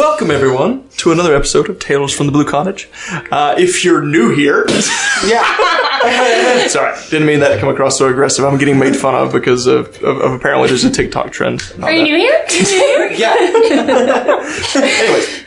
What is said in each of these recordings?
Welcome, everyone, to another episode of Tales from the Blue Cottage. Uh, if you're new here, yeah. Sorry, didn't mean that to come across so aggressive. I'm getting made fun of because of, of, of apparently there's a TikTok trend. Are you that. new here? Yeah. Anyways,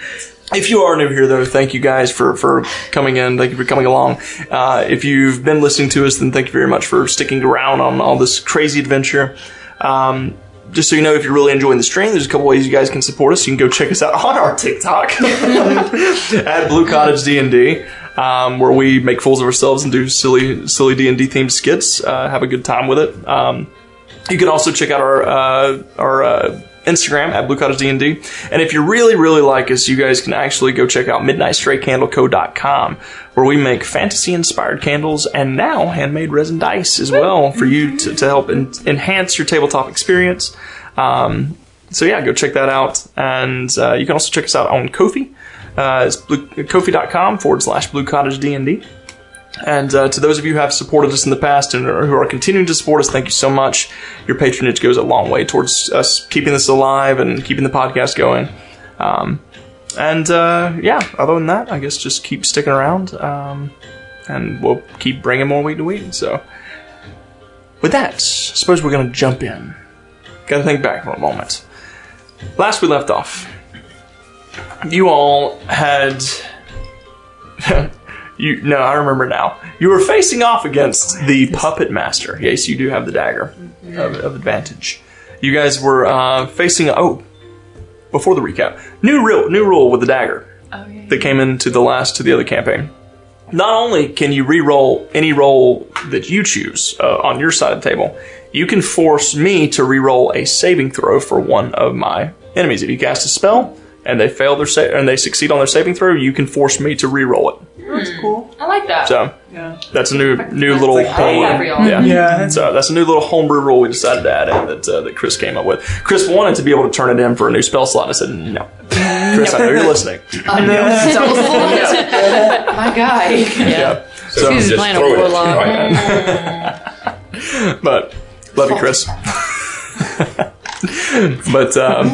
if you are new here, though, thank you guys for, for coming in. Thank you for coming along. Uh, if you've been listening to us, then thank you very much for sticking around on all this crazy adventure. Um, just so you know, if you're really enjoying the stream, there's a couple ways you guys can support us. You can go check us out on our TikTok at Blue Cottage D and D, um, where we make fools of ourselves and do silly, silly D and D themed skits. Uh, have a good time with it. Um, you can also check out our uh, our uh, Instagram at Blue Cottage D&D. And if you really, really like us, you guys can actually go check out MidnightStrayCandleCo.com, where we make fantasy-inspired candles and now handmade resin dice as well for you to, to help en- enhance your tabletop experience. Um, so yeah, go check that out. And uh, you can also check us out on Ko-fi. Uh, it's blue, ko-fi.com forward slash Blue Cottage D&D. And uh, to those of you who have supported us in the past and are- who are continuing to support us, thank you so much. Your patronage goes a long way towards us keeping this alive and keeping the podcast going. Um, and uh, yeah, other than that, I guess just keep sticking around, um, and we'll keep bringing more week to week. So, with that, I suppose we're going to jump in. Got to think back for a moment. Last we left off, you all had you no, I remember now. You were facing off against the puppet master. Yes, you do have the dagger of, of advantage. You guys were uh, facing. Oh, before the recap, new rule, new rule with the dagger that came into the last to the other campaign. Not only can you re-roll any roll that you choose uh, on your side of the table, you can force me to re-roll a saving throw for one of my enemies. If you cast a spell and they fail their sa- and they succeed on their saving throw, you can force me to re-roll it. I like that. So yeah, that's a new new little like that for y'all. yeah. Yeah. So that's a new little homebrew rule we decided to add in that uh, that Chris came up with. Chris wanted to be able to turn it in for a new spell slot. I said no. Chris, I know you're listening. I know. My guy. Yeah. So, He's Just playing a throw it warlock. right? but love you, Chris. but um,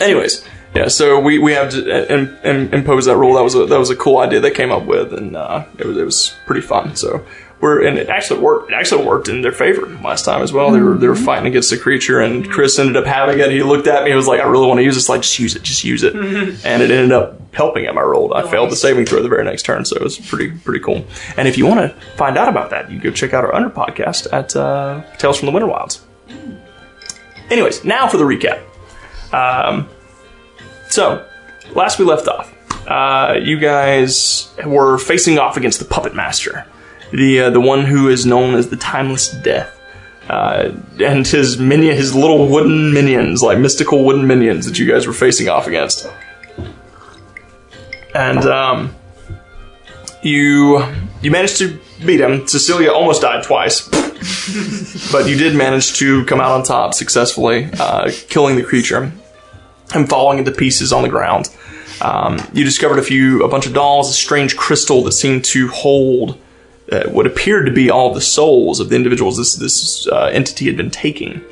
anyways, yeah. So we, we have to im- im- impose that rule. That was a that was a cool idea they came up with, and uh, it was it was pretty fun. So we're and it actually worked. It actually worked in their favor last time as well. They were they were fighting against the creature, and Chris ended up having it. He looked at me. He was like, "I really want to use this. Like, just use it. Just use it." and it ended up helping him. I rolled. I failed the saving throw the very next turn, so it was pretty pretty cool. And if you want to find out about that, you go check out our under podcast at uh, Tales from the Winter Wilds. Anyways, now for the recap. Um, so, last we left off, uh, you guys were facing off against the Puppet Master, the uh, the one who is known as the Timeless Death, uh, and his minion, his little wooden minions, like mystical wooden minions that you guys were facing off against. And um, you you managed to beat him. Cecilia almost died twice, but you did manage to come out on top successfully, uh, killing the creature and falling into pieces on the ground. Um, you discovered a few, a bunch of dolls, a strange crystal that seemed to hold uh, what appeared to be all the souls of the individuals this this uh, entity had been taking.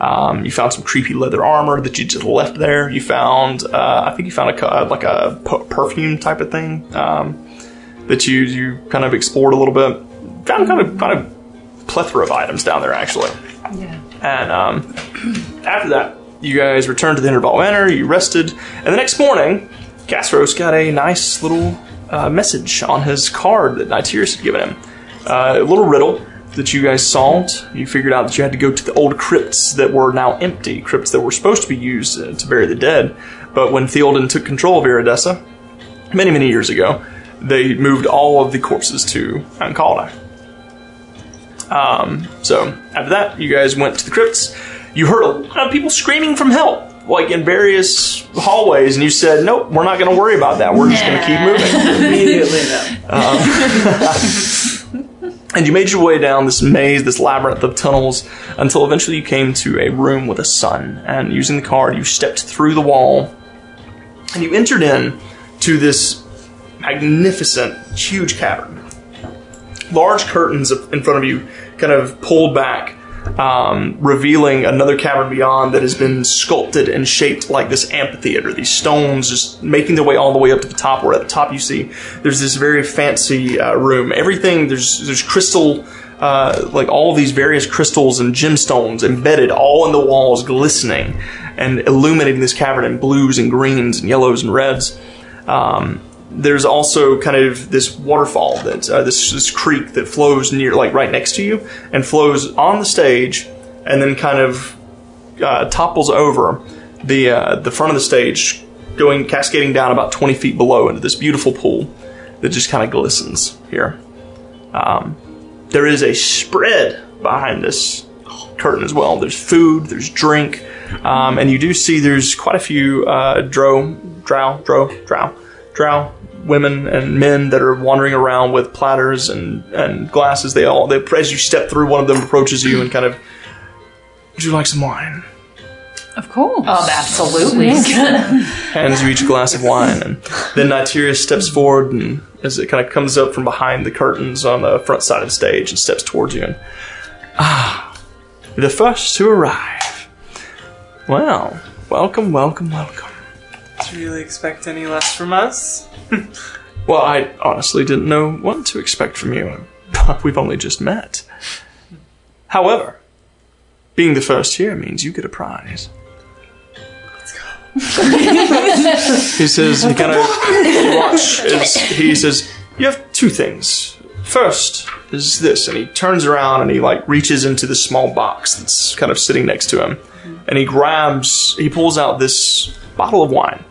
Um, you found some creepy leather armor that you just left there. You found, uh, I think you found a like a perfume type of thing um, that you you kind of explored a little bit. Found kind of kind of plethora of items down there actually. Yeah. And um, after that, you guys returned to the Interval Manor, you rested, and the next morning, Casros got a nice little uh, message on his card that Nitirius had given him. Uh, a little riddle that you guys solved. You figured out that you had to go to the old crypts that were now empty, crypts that were supposed to be used uh, to bury the dead. But when Theoden took control of Iridessa, many, many years ago, they moved all of the corpses to Ancalda. Um, so after that, you guys went to the crypts. You heard a lot of people screaming from help, like in various hallways, and you said, "Nope, we're not going to worry about that. We're just going to keep moving." Immediately now. Um, and you made your way down this maze, this labyrinth of tunnels, until eventually you came to a room with a sun. And using the card, you stepped through the wall, and you entered in to this magnificent, huge cavern. Large curtains in front of you, kind of pulled back, um, revealing another cavern beyond that has been sculpted and shaped like this amphitheater. These stones just making their way all the way up to the top. Where at the top you see there's this very fancy uh, room. Everything there's there's crystal. Uh, like all these various crystals and gemstones embedded all in the walls, glistening and illuminating this cavern in blues and greens and yellows and reds. Um, there's also kind of this waterfall that uh, this this creek that flows near, like right next to you, and flows on the stage, and then kind of uh, topples over the uh, the front of the stage, going cascading down about 20 feet below into this beautiful pool that just kind of glistens here. Um, there is a spread behind this curtain as well. There's food, there's drink, um, and you do see there's quite a few uh, dro, drow, dro, drow, drow women and men that are wandering around with platters and, and glasses. They all, they, as you step through, one of them approaches you and kind of, would you like some wine? Of course. Oh, absolutely. hands you each a glass of wine, and then Nyteria steps forward and as it kind of comes up from behind the curtains on the front side of the stage and steps towards you and ah, the first to arrive. Well, welcome, welcome, welcome. Do you really expect any less from us? Well, I honestly didn't know what to expect from you. We've only just met. However, being the first here means you get a prize. Let's go. He says, he kind of watch as he says, you have two things. First is this, and he turns around and he like reaches into the small box that's kind of sitting next to him, and he grabs, he pulls out this bottle of wine.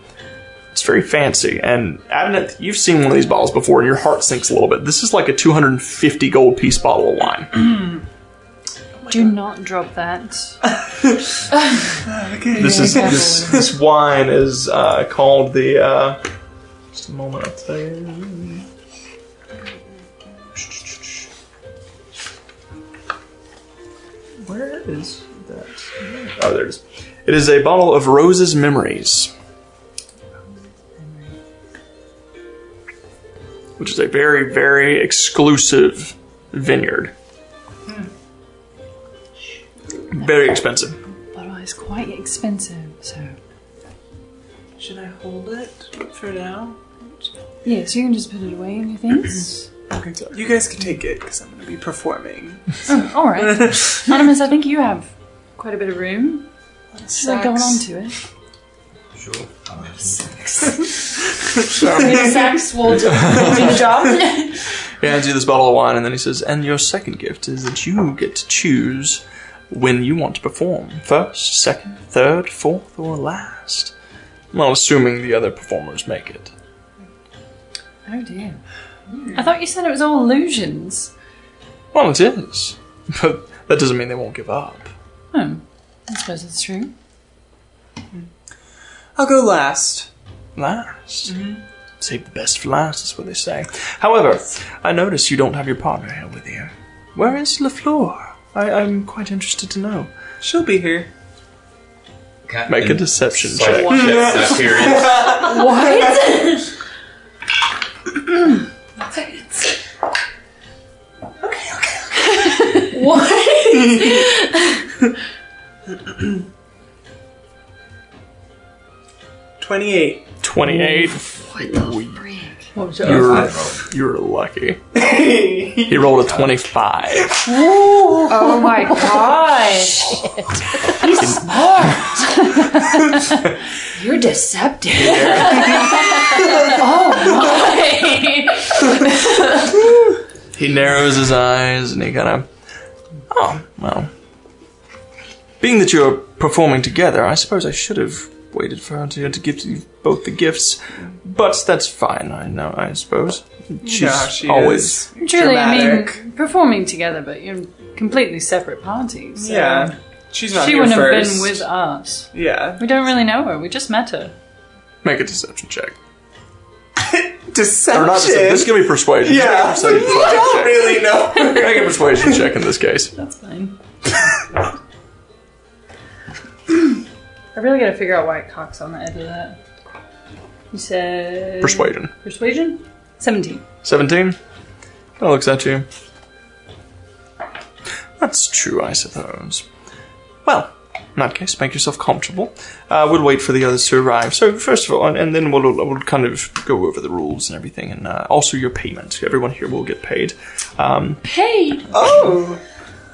It's very fancy, and Abnett, you've seen one of these bottles before, and your heart sinks a little bit. This is like a 250 gold piece bottle of wine. Do not drop that. This is this, this wine is uh, called the. Uh, just a moment, I'll tell you. Where is that? Oh, there it is. It is a bottle of Rose's Memories, which is a very, very exclusive vineyard. Hmm. Very expensive. Bottle is quite expensive, so. Should I hold it for now? Yes, you can just put it away in your things. Okay, you guys can take it because I'm going to be performing. oh, alright. Animus, I think you have quite a bit of room. Should I go on to it? Sure. Sax will do the job. He hands you this bottle of wine, and then he says, "And your second gift is that you get to choose when you want to perform: first, second, third, fourth, or last." Well, assuming the other performers make it. Oh dear. I thought you said it was all illusions. Well, it is, but that doesn't mean they won't give up. Oh, I suppose it's true. Hmm. I'll go last. Last. Save the best for last, is what they say. However, I notice you don't have your partner here with you. Where is Lafleur? I, I'm quite interested to know. She'll be here. Make a deception Sorry, check. check. okay. What? Twenty-eight. 28. What the was You're, you're lucky. He rolled a 25. Oh my gosh. He's smart. You're deceptive. oh my. He narrows his eyes and he kind of. Oh, well. Being that you're performing together, I suppose I should have waited for her to, to give you both the gifts. But that's fine, I know, I suppose. She's Yeah, she always. is Truly, I dramatic. mean, performing together, but you're completely separate parties. so yeah, she's not She wouldn't first. have been with us. Yeah, We don't really know her. We just met her. Make a deception check. deception. Or not deception, this is going to be persuasion. Yeah, Just we don't check. really know. Make a persuasion check in this case. That's fine. I really gotta figure out why it cocks on the edge of that. You said. Persuasion. Persuasion? 17. 17. Kind of looks at you. That's true, I suppose. Well, in that case, make yourself comfortable. Uh, we'll wait for the others to arrive. So, first of all, and, and then we'll, we'll kind of go over the rules and everything, and uh, also your payment. Everyone here will get paid. Um, Paid. Oh,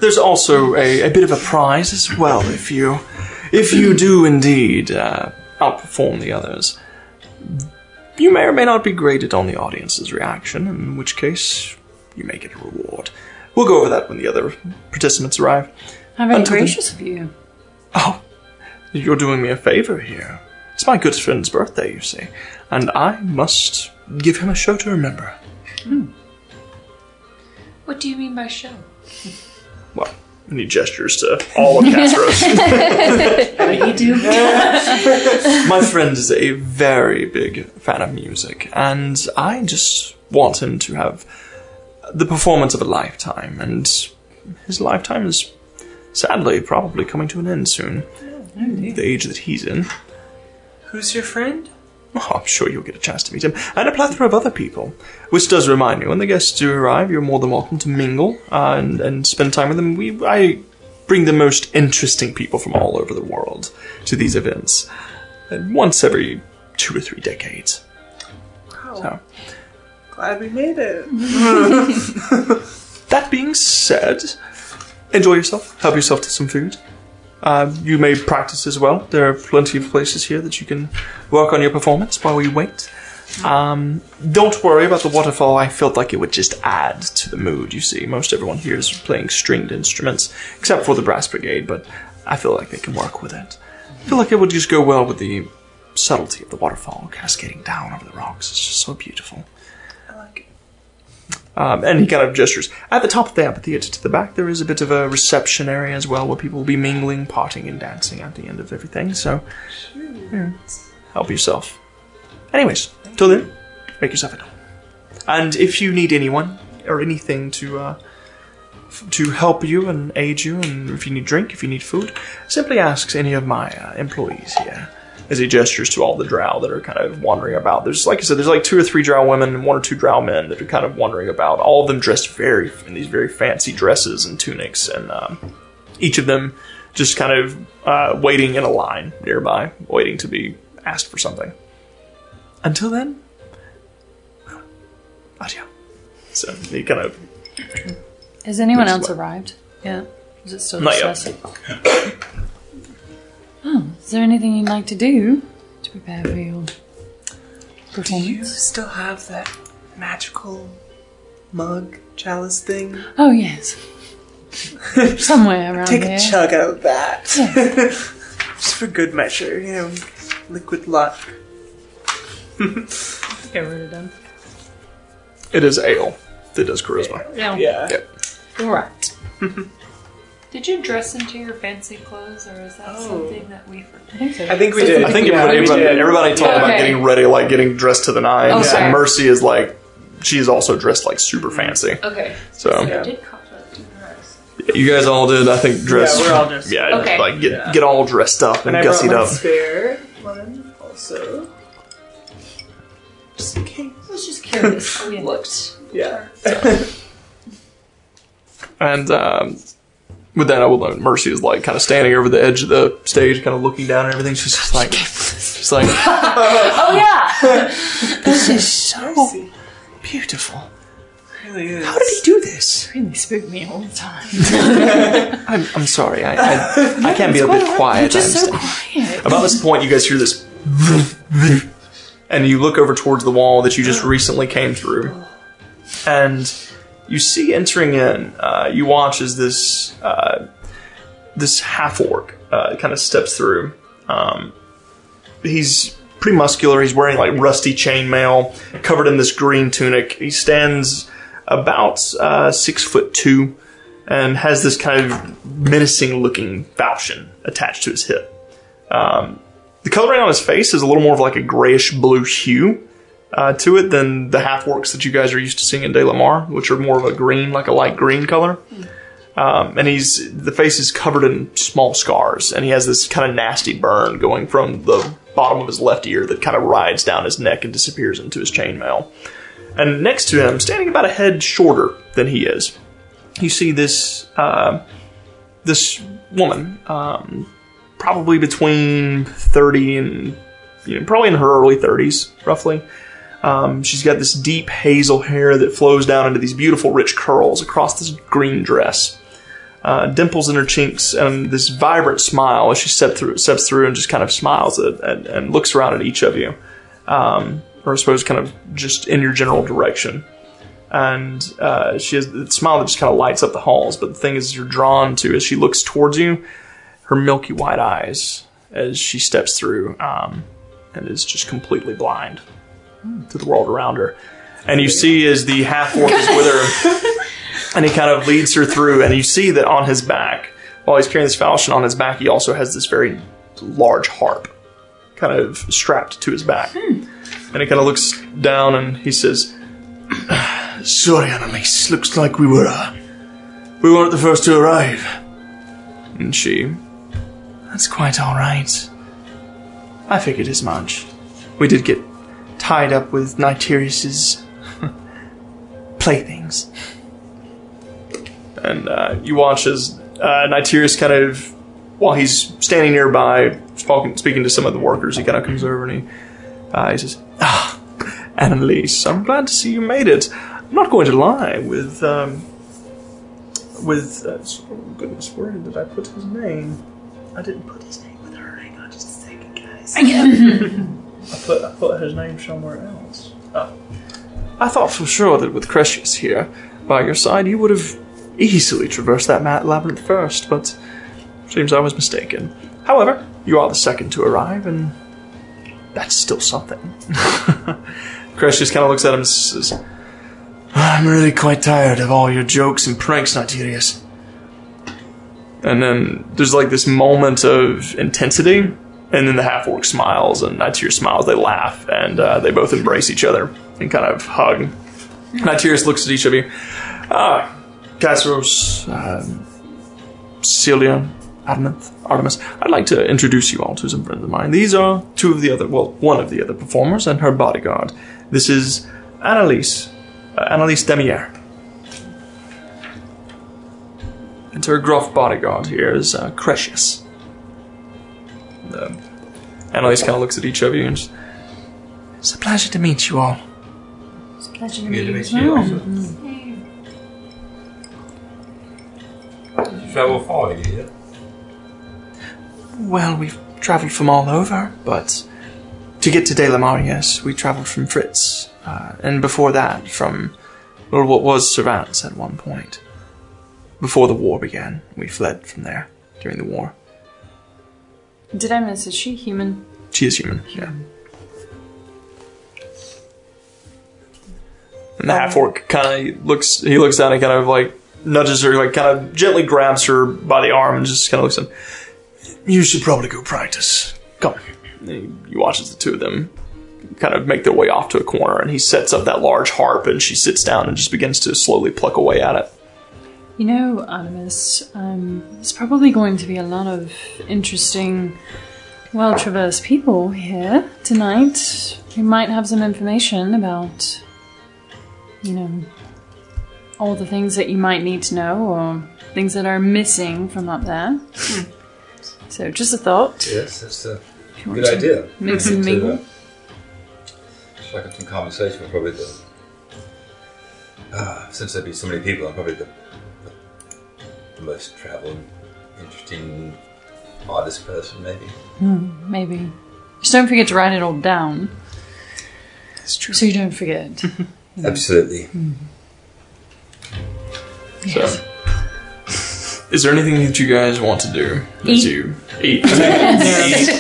there's also a, a bit of a prize as well if you if you do indeed uh, outperform the others. You may or may not be graded on the audience's reaction, in which case you may get a reward. We'll go over that when the other participants arrive. How very Until then- gracious of you. Oh, you're doing me a favor here. It's my good friend's birthday, you see, and I must give him a show to remember. Hmm. What do you mean by show? Well, and he gestures to all of Casros. you do. My friend is a very big fan of music, and I just want him to have the performance of a lifetime, and his lifetime is sadly probably coming to an end soon. Oh, the age that he's in. Who's your friend? Oh, I'm sure you'll get a chance to meet him, and a plethora of other people. Which does remind me, when the guests do arrive, you're more than welcome to mingle uh, and, and spend time with them. We, I bring the most interesting people from all over the world to these events, and once every two or three decades. Wow. So, Glad we made it. that being said, enjoy yourself. Help yourself to some food. Uh, you may practice as well. There are plenty of places here that you can work on your performance while we wait. Um, don't worry about the waterfall. I felt like it would just add to the mood. You see, most everyone here is playing stringed instruments, except for the brass brigade. But I feel like they can work with it. I feel like it would just go well with the subtlety of the waterfall cascading down over the rocks. It's just so beautiful. Um, and he kind of gestures. At the top of the amphitheater to the back, there is a bit of a reception area as well where people will be mingling, partying, and dancing at the end of everything. So, yeah, help yourself. Anyways, till then, make yourself at home. And if you need anyone or anything to uh, f- to help you and aid you, and if you need drink, if you need food, simply ask any of my uh, employees here. As he gestures to all the drow that are kind of wandering about. There's, like I said, there's like two or three drow women and one or two drow men that are kind of wandering about. All of them dressed very in these very fancy dresses and tunics, and um, each of them just kind of uh, waiting in a line nearby, waiting to be asked for something. Until then, well, adieu. So he kind of Has anyone else like- arrived? Yeah. Is it still Not just yet. us? Is there anything you'd like to do to prepare for your Do you still have that magical mug chalice thing? Oh yes. Somewhere around Take here. a chug out of that. Just for good measure, you know, liquid luck. Get rid of them. it is ale that does charisma. Yeah. Yeah. Yep. All right. Did you dress into your fancy clothes, or is that Oh. something that we forgot? I think so. I think we did. I think Yeah, everybody, we did. everybody talked about getting ready, like getting dressed to the nines. Okay. And Mercy is like, she is also dressed like super fancy. Okay. So Yeah. Did cop dress. you guys all did, I think, dress. Yeah, we're all dressed. Yeah, Okay. like get Yeah. get all dressed up and, And I brought gussied my up. spare one also. Just in case. I was just curious how we looked. Yeah. And um, with that, I will note Mercy is like kind of standing over the edge of the stage, kind of looking down and everything. She's just like, she's like, Oh yeah. this is so Mercy. beautiful. really is. How did he do this? really spook me all the time. I'm, I'm sorry. I, I, I can be a bit quiet. You're just I so understand. quiet. About this point, you guys hear this, and you look over towards the wall that you just oh. recently came through, and you see entering in. Uh, you watch as this uh, this half orc uh, kind of steps through. Um, he's pretty muscular. He's wearing like rusty chainmail, covered in this green tunic. He stands about uh, six foot two, and has this kind of menacing looking falchion attached to his hip. Um, the coloring on his face is a little more of like a grayish blue hue uh, to it than the half orcs that you guys are used to seeing in De La Mar, which are more of a green, like a light green color. Um, and he's the face is covered in small scars, and he has this kind of nasty burn going from the bottom of his left ear that kind of rides down his neck and disappears into his chainmail. And next to him, standing about a head shorter than he is, you see this uh, this woman, um, probably between thirty and you know, probably in her early thirties, roughly. Um, she's got this deep hazel hair that flows down into these beautiful, rich curls across this green dress. Uh, dimples in her cheeks and this vibrant smile as she step through, steps through and just kind of smiles at, and, and looks around at each of you. Um, or I suppose kind of just in your general direction. And uh, she has the smile that just kind of lights up the halls. But the thing is, you're drawn to as she looks towards you, her milky white eyes as she steps through um, and is just completely blind to the world around her. And you see as the half orc is with her, and he kind of leads her through, and you see that on his back, while he's carrying this falchion on his back, he also has this very large harp kind of strapped to his back. And he kind of looks down and he says, Sorry, Annalise, looks like we were, uh, we weren't the first to arrive. And she, That's quite alright. I figured as much. We did get tied up with Nitirius's playthings. And uh, you watch as uh, Nitirius kind of, while he's standing nearby, speaking, speaking to some of the workers, he kind of comes over and he, uh, he says, Ah, Annalise, I'm glad to see you made it. I'm not going to lie, with, um, with, uh, oh goodness, where did I put his name? I didn't put his name with her. Hang on just a second, guys. I put I put his name somewhere else. Oh. I thought for sure that with Crescius here by your side, you would have easily traversed that labyrinth first, but seems I was mistaken. However, you are the second to arrive, and that's still something. Crescius kind of looks at him and says, I'm really quite tired of all your jokes and pranks, Nitirius. And then there's like this moment of intensity, and then the half orc smiles, and Nitirius smiles, they laugh, and uh, they both embrace each other and kind of hug. Nitirius looks at each of you. Ah, Casseros, um, Celia, Artemis, Artemis. I'd like to introduce you all to some friends of mine. These are two of the other, well, one of the other performers and her bodyguard. This is Annalise, uh, Annalise Demier. And her gruff bodyguard here is uh, Crescius. Uh, Annalise kind of looks at each of you and just, It's a pleasure to meet you all. Pleasure to Good to meet meet you. you also. Did you travel far here? Well, we've travelled from all over, but to get to De La Mar, yes, we travelled from Fritz. Uh, and before that, from well, what was Cervantes at one point. Before the war began, we fled from there during the war. Did I miss? Is she human? She is human, yeah. And the half oh. orc kind of looks, he looks down and kind of like nudges her, like kind of gently grabs her by the arm and just kind of looks at Him. You should probably go practice. Come. He, he watches the two of them kind of make their way off to a corner and he sets up that large harp and she sits down and just begins to slowly pluck away at it. You know, Artemis, um, there's probably going to be a lot of interesting, well traversed people here tonight. We might have some information about, you know, all the things that you might need to know or things that are missing from up there. So, just a thought. Yes, that's a If you want good idea. Mix and To, mingle. uh, Strike up some conversation with probably the. Uh, since there'd be so many people, I'm probably the, the, the most traveled, interesting, oddest person, maybe. Hmm, maybe. Just don't forget to write it all down It's true. so you don't forget. Absolutely. Mm-hmm. So, is there anything that you guys want to do Eat. you eat?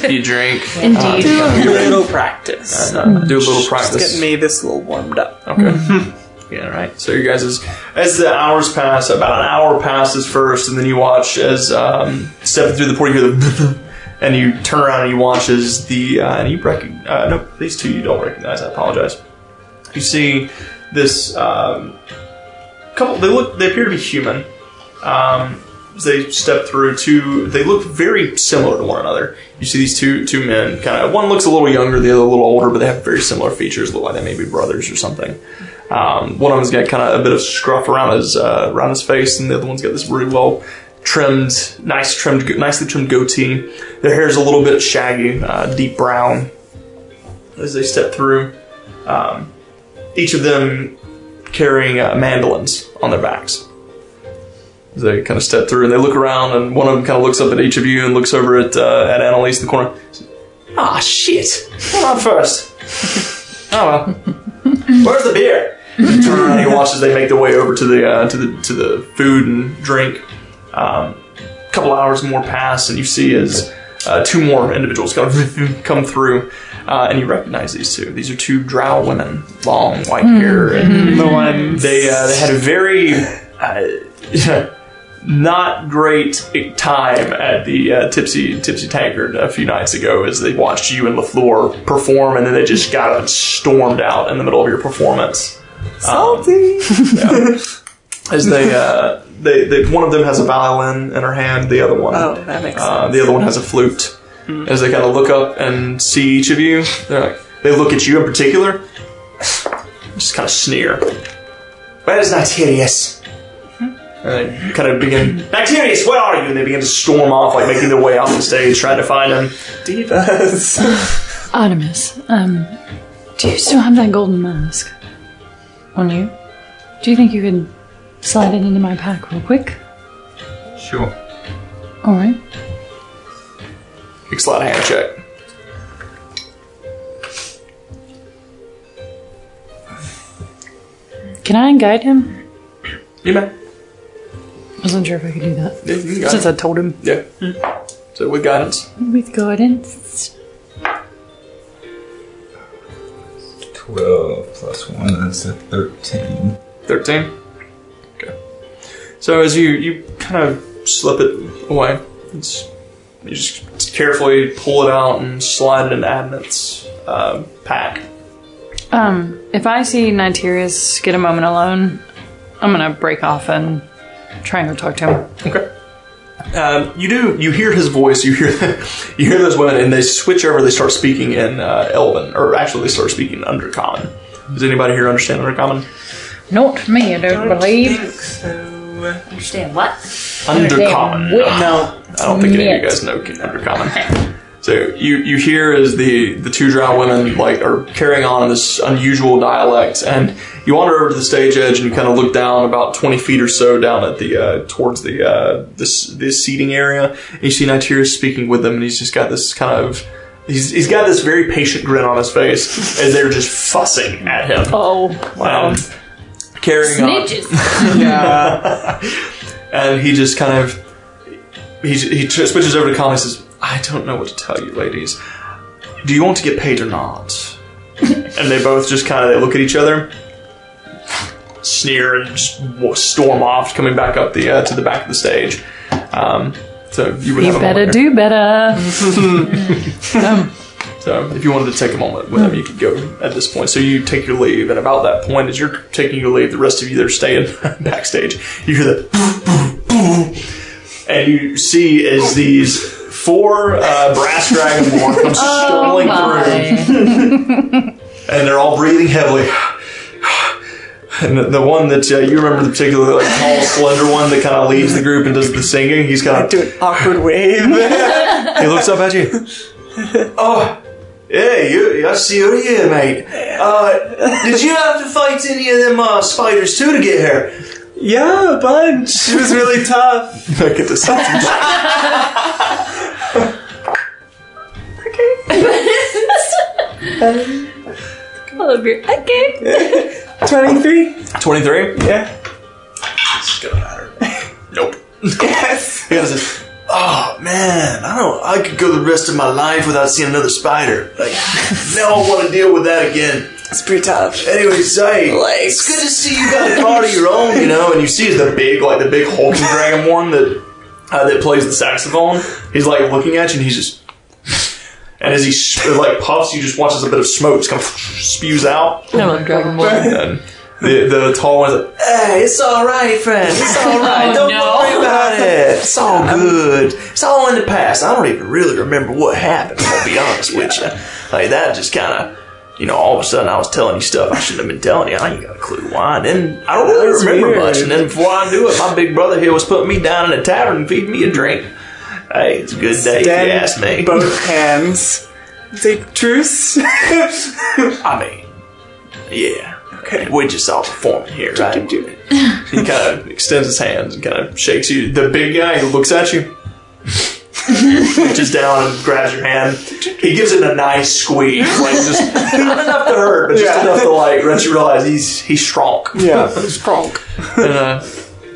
eat, you drink, Indeed. Uh, do a little practice. uh, do a little Just practice. get me this little warmed up. Okay. Mm-hmm. Hmm. Yeah, right. So you guys, as, as the hours pass, about an hour passes first, and then you watch as um, stepping through the port, you hear the, and you turn around and you watch as the uh, and you recognize. Uh, no, these two you don't recognize. I apologize. You see this um, couple. They look. They appear to be human. Um, they step through two, they look very similar to one another. You see these two two men. Kind of one looks a little younger, the other a little older, but they have very similar features. Look like they may be brothers or something. Um, one of them's got kind of a bit of scruff around his uh, around his face, and the other one's got this really well trimmed, nice trimmed, nicely trimmed goatee. Their hair's a little bit shaggy, uh, deep brown. As they step through, um, each of them carrying uh, mandolins on their backs. As they kind of step through and they look around, and one of them kind of looks up at each of you and looks over at uh, at Annalise in the corner. Ah, shit! Come on first. oh well. Where's the beer? You turn around and you watch as they make their way over to the uh, to the to the food and drink. Um, a couple hours more pass, and you see as uh, two more individuals come come through, uh, and you recognize these two. These are two drow women, long white hair, and The ones. they uh, they had a very uh, not great time at the uh, Tipsy Tipsy Tankard a few nights ago as they watched you and Lafleur perform, and then they just got stormed out in the middle of your performance. Salty. As they, uh, they, they, one of them has a violin in her hand, the other one, oh, that makes sense. uh, the other one has a flute. As they kind of look up and see each of you, they're like, they look at you in particular, just kind of sneer. Where's Nitirius? And they kind of begin, Nitirius, where are you? And they begin to storm off, like making their way off the stage, trying to find him. Divas. Artemis, um, do you still have that golden mask on you? Do you think you could slide it into my pack real quick? Sure. All right. Big sleight of hand check. Can I guide him? You may. Wasn't sure if I could do that. Yeah, can Since. I told him. Yeah. So with guidance. With guidance. 12 plus 1, that's a 13. 13. Okay. So as you, you kind of slip it away, it's, you just carefully pull it out and slide it into Adnet's uh, pack. Um, if I see Nitirius get a moment alone, I'm gonna break off and try and go talk to him. Okay. Um, you do. You hear his voice. You hear. you hear those women, and they switch over. They start speaking in uh, Elven, or actually, they start speaking Undercommon. Does anybody here understand Undercommon? Not me, I don't believe. think so. Understand what? Undercommon. Wait. No. I don't think any of you guys know Undercommon. So you you hear as the the two drow women like are carrying on in this unusual dialect, and you wander over to the stage edge and you kind of look down about twenty feet or so down at the uh, towards the uh, this this seating area, and you see Nitirius speaking with them, and he's just got this kind of. He's, he's got this very patient grin on his face as they're just fussing at him. Oh, Um, carrying on Yeah. and he just kind of he, he switches over to Common and says, "I don't know what to tell you, ladies. Do you want to get paid or not?" and they both just kind of they look at each other, sneer, and just storm off, coming back up the uh, to the back of the stage. Um, so you would you have better moment do better. there. So if you wanted to take a moment with him, you could go at this point. So you take your leave, and about that point, as you're taking your leave, the rest of you that are staying backstage, you hear the and you see as these four uh, brass dragonborn come strolling through, and they're all breathing heavily. And the, the one that uh, you remember, the particularly like tall, slender one that kind of leads the group and does the singing, he's kind of Do an awkward wave. he looks up at you. oh, yeah, you, I see you're here, mate. Uh, did you have to fight any of them uh, spiders too to get here? yeah, a bunch. It was really tough. Make a deception check. All of your okay. 23? 23? Yeah. This is gonna matter. Nope. Yes. He goes, oh man, I don't. I could go the rest of my life without seeing another spider. Like now, I want to deal with that again. It's pretty tough. Anyway, say Legs. it's good to see you got a car of your own, you know. And you see the big, like the big hulking dragon one that uh, that plays the saxophone. He's like looking at you, and he's just. And as he s- like puffs, you just watch as a bit of smoke just kind of spews out. No, I love Dragon Ball. And the the tall one's like, "Hey, it's all right, friend. It's oh, all right. Oh, Don't no. worry about it. It's all good. It's all in the past. I don't even really remember what happened. I'll be honest with you. Like that just kind of you know, all of a sudden I was telling you stuff I shouldn't have been telling you. I ain't got a clue why. And then I don't really That's remember weird. much. And then before I knew it, my big brother here was putting me down in a tavern and feeding me a drink. Hey, it's a good day if you ask me. both hands. Take truce. I mean, yeah. Okay. We just saw performing here, right? he kind of extends his hands and kind of shakes you. The big guy who looks at you, reaches down and grabs your hand. He gives it a nice squeeze, like just not enough to hurt, but just Yeah. enough to like let you realize he's he's strong. yeah, strong. And, uh,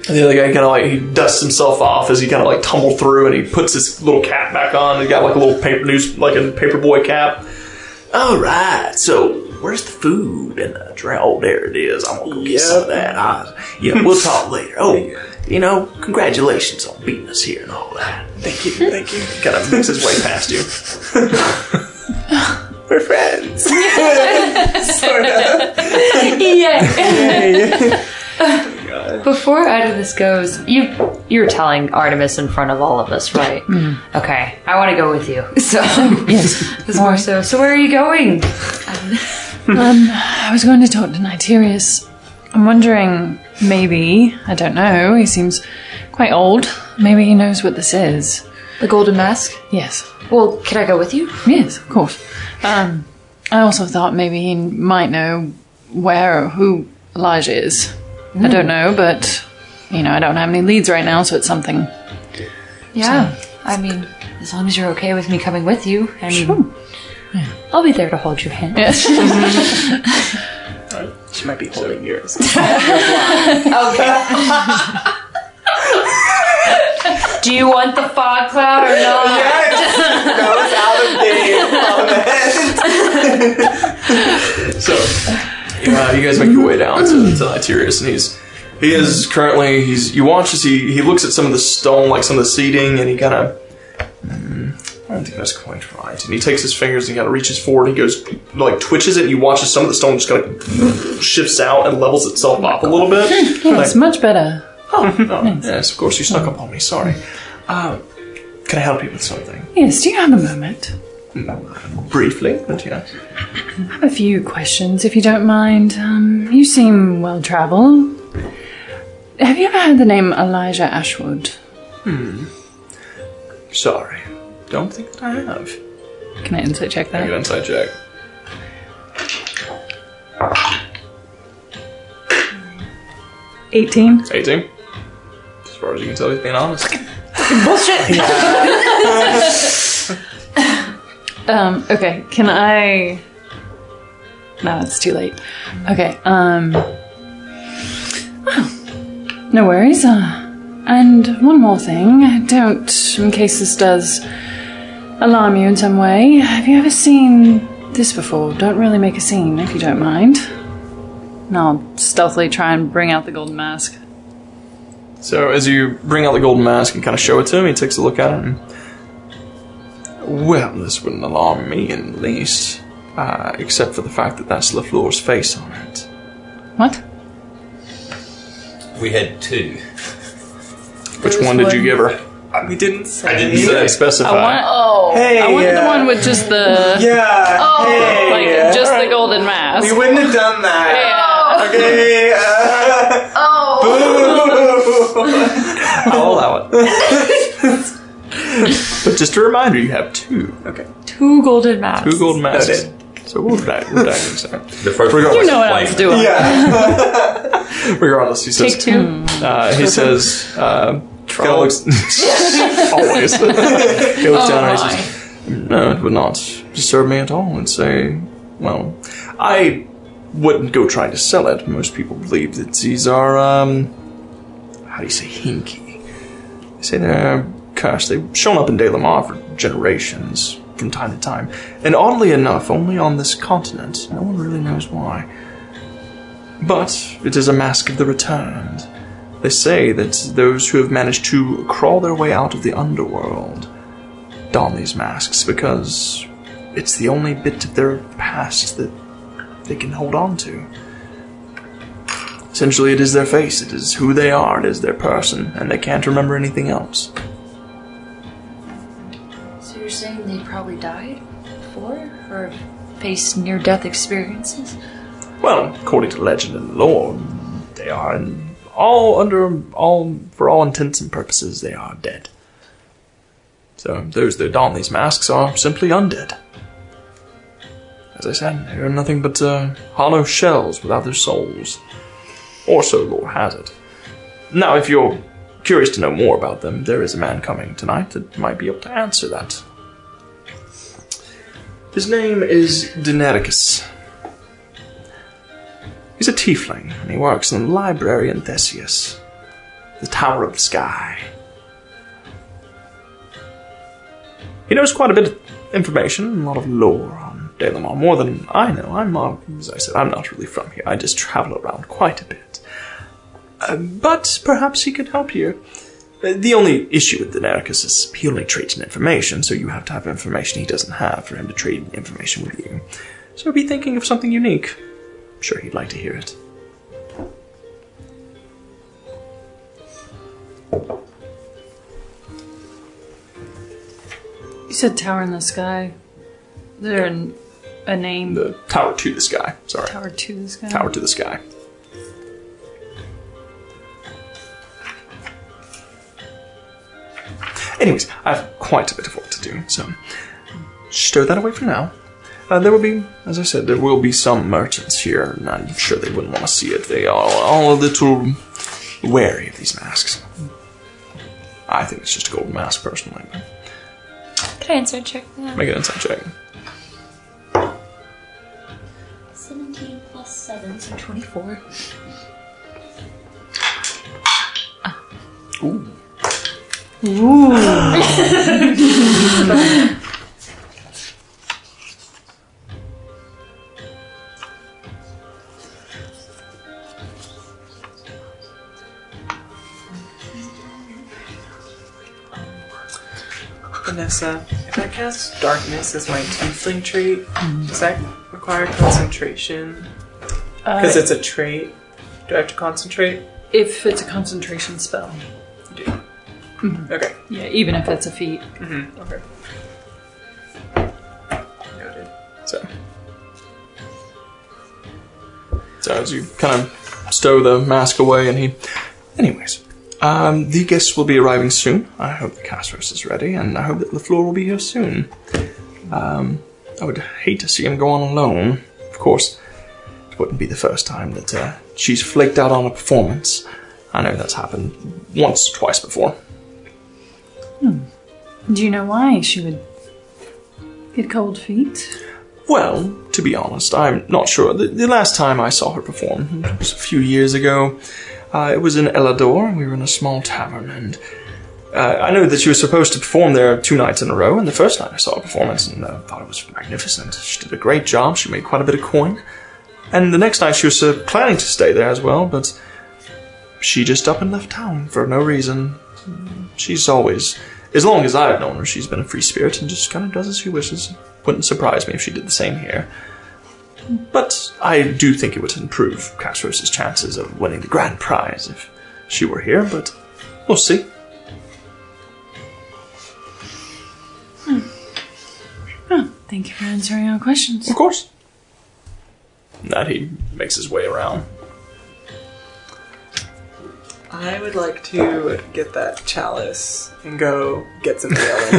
and the other guy kind of like he dusts himself off as he kind of like tumbled through, and he puts his little cap back on. He got like a little paper news, like a paperboy cap. All right, so where's the food and the drink? Oh, there it is. I'm gonna go get some of that. Uh, yeah, we'll talk later. Oh, you know, congratulations on beating us here and all that. Thank you, thank you. Kind of makes his way past you. We're friends. sort of. Yeah. Before either of this goes, you you're telling Artemis in front of all of us, right? Okay, I want to go with you. So Yes. it's more so. So where are you going? Um, I was going to talk to Nitirius. I'm wondering, maybe, I don't know, he seems quite old. Maybe he knows what this is. The Golden Mask. Yes. Well, can I go with you? Yes, of course. Um, I also thought maybe he might know where or who Elijah is. I don't hmm. know, but, you know, I don't have any leads right now, so it's something. Yeah. I mean, as long as you're okay with me coming with you, I mean, I'll be there to hold your hand. Yes. She might be holding yours. Okay. Do you want the fog cloud or not? So, uh, you guys make your way down to, to Tyrus, and he's he is currently he's you watch as he he looks at some of the stone, like some of the seating, and he kind of. I don't think that's quite right. And he takes his fingers and he kind of reaches forward. And he goes like twitches it. And you watch as some of the stone just kind of shifts out and levels itself up a little bit. Yes, much better. oh, oh, yes, of course you snuck up on me. Sorry. Uh, can I help you with something? Yes, do you have a moment? Briefly, but yes. I have a few questions, if you don't mind. Um, you seem well traveled. Have you ever heard the name Elijah Ashwood? Hmm. Sorry. Don't think that I have. Can I insight check Make an that? insight check. Eighteen. 18. As far as you can tell, he's being honest. Um, okay, can I? No, it's too late. Okay, um. Well, no worries. Uh, and one more thing. Don't, in case this does alarm you in some way, have you ever seen this before? Don't really make a scene if you don't mind. And I'll stealthily try and bring out the golden mask. So as you bring out the golden mask and kind of show it to him, he takes a look at it and. Well, this wouldn't alarm me in the least. Uh, except for the fact that that's LaFleur's face on it. What? We had two. Which one did you give her? We didn't say. I didn't He say. didn't specify. I want. Oh, Hey, I wanted the uh, one with just the. Yeah. Oh, hey, like yeah. just the golden mask. We wouldn't have done that. Okay. Uh, I'll allow it. But just a reminder, you have two. okay. Two golden masks. Two golden masks. Noted. So we'll die. We'll die next time. The first one You know what I was flavor. doing. Yeah. Regardless, he says. Take two. Uh, he says. Uh, kind looks. always. he looks down and he says, "No, it would not disturb me at all." And say, "Well, I wouldn't go trying to sell it. Most people believe that these are um, how do you say hinky? They say they're cursed. They've shown up in De La Mar for generations, from time to time, and oddly enough, only on this continent. No one really knows why." But it is a mask of the returned. They say that those who have managed to crawl their way out of the underworld don these masks because it's the only bit of their past that they can hold on to. Essentially, it is their face, it is who they are, it is their person, and they can't remember anything else. You're saying they probably died before, or faced near death experiences? Well, according to legend and lore, they are in all under all for all intents and purposes they are dead. So those that don these masks are simply undead. As I said, they are nothing but uh, hollow shells without their souls. Or so lore has it. Now, if you're curious to know more about them, there is a man coming tonight that might be able to answer that. His name is Daenericus. He's a tiefling, and he works in the library in Theseus, the Tower of the Sky. He knows quite a bit of information, a lot of lore on Dalamar, more than I know. I'm, uh, as I said, I'm not really from here. I just travel around quite a bit. Uh, but perhaps he could help you. The only issue with Daenericus is he only trades in information, so you have to have information he doesn't have for him to trade information with you. So be thinking of something unique. I'm sure he'd like to hear it. You said tower in the sky. Is there an, a name? The tower to the sky. Sorry. tower to the sky. Tower to the sky. Anyways, I have quite a bit of work to do, so stow that away for now. Uh, there will be, as I said, there will be some merchants here, and I'm sure they wouldn't want to see it. They are all a little wary of these masks. I think it's just a gold mask, personally. But Can I insight check that? make an insight check. 17 plus 7, so 24. Ooh. Vanessa, if I cast darkness as my tiefling trait, does that require concentration? Because Uh, it's a trait. Do I have to concentrate? if it's a concentration spell. Do. Okay. Yeah, even if it's a feat. Mm-hmm. Okay. Noted. So, so as you kind of stow the mask away, and he, anyways, um, the guests will be arriving soon. I hope the Casros is ready, and I hope that Lafleur will be here soon. Um, I would hate to see him go on alone. Of course, it wouldn't be the first time that uh, she's flaked out on a performance. I know that's happened once, twice before. Do you know why she would get cold feet? Well, to be honest, I'm not sure. The, the last time I saw her perform was a few years ago. Uh, it was in Elador. And we were in a small tavern, and uh, I know that she was supposed to perform there two nights in a row. And the first night I saw her performance, and uh, thought it was magnificent. She did a great job. She made quite a bit of coin. And the next night she was uh, planning to stay there as well, but she just up and left town for no reason. She's always, as long as I've known her, she's been a free spirit and just kind of does as she wishes. Wouldn't surprise me if she did the same here. But I do think it would improve Casros' chances of winning the grand prize if she were here, but we'll see. Hmm. Thank you for answering our questions. Of course. That he makes his way around. I would like to get that chalice and go get some ale in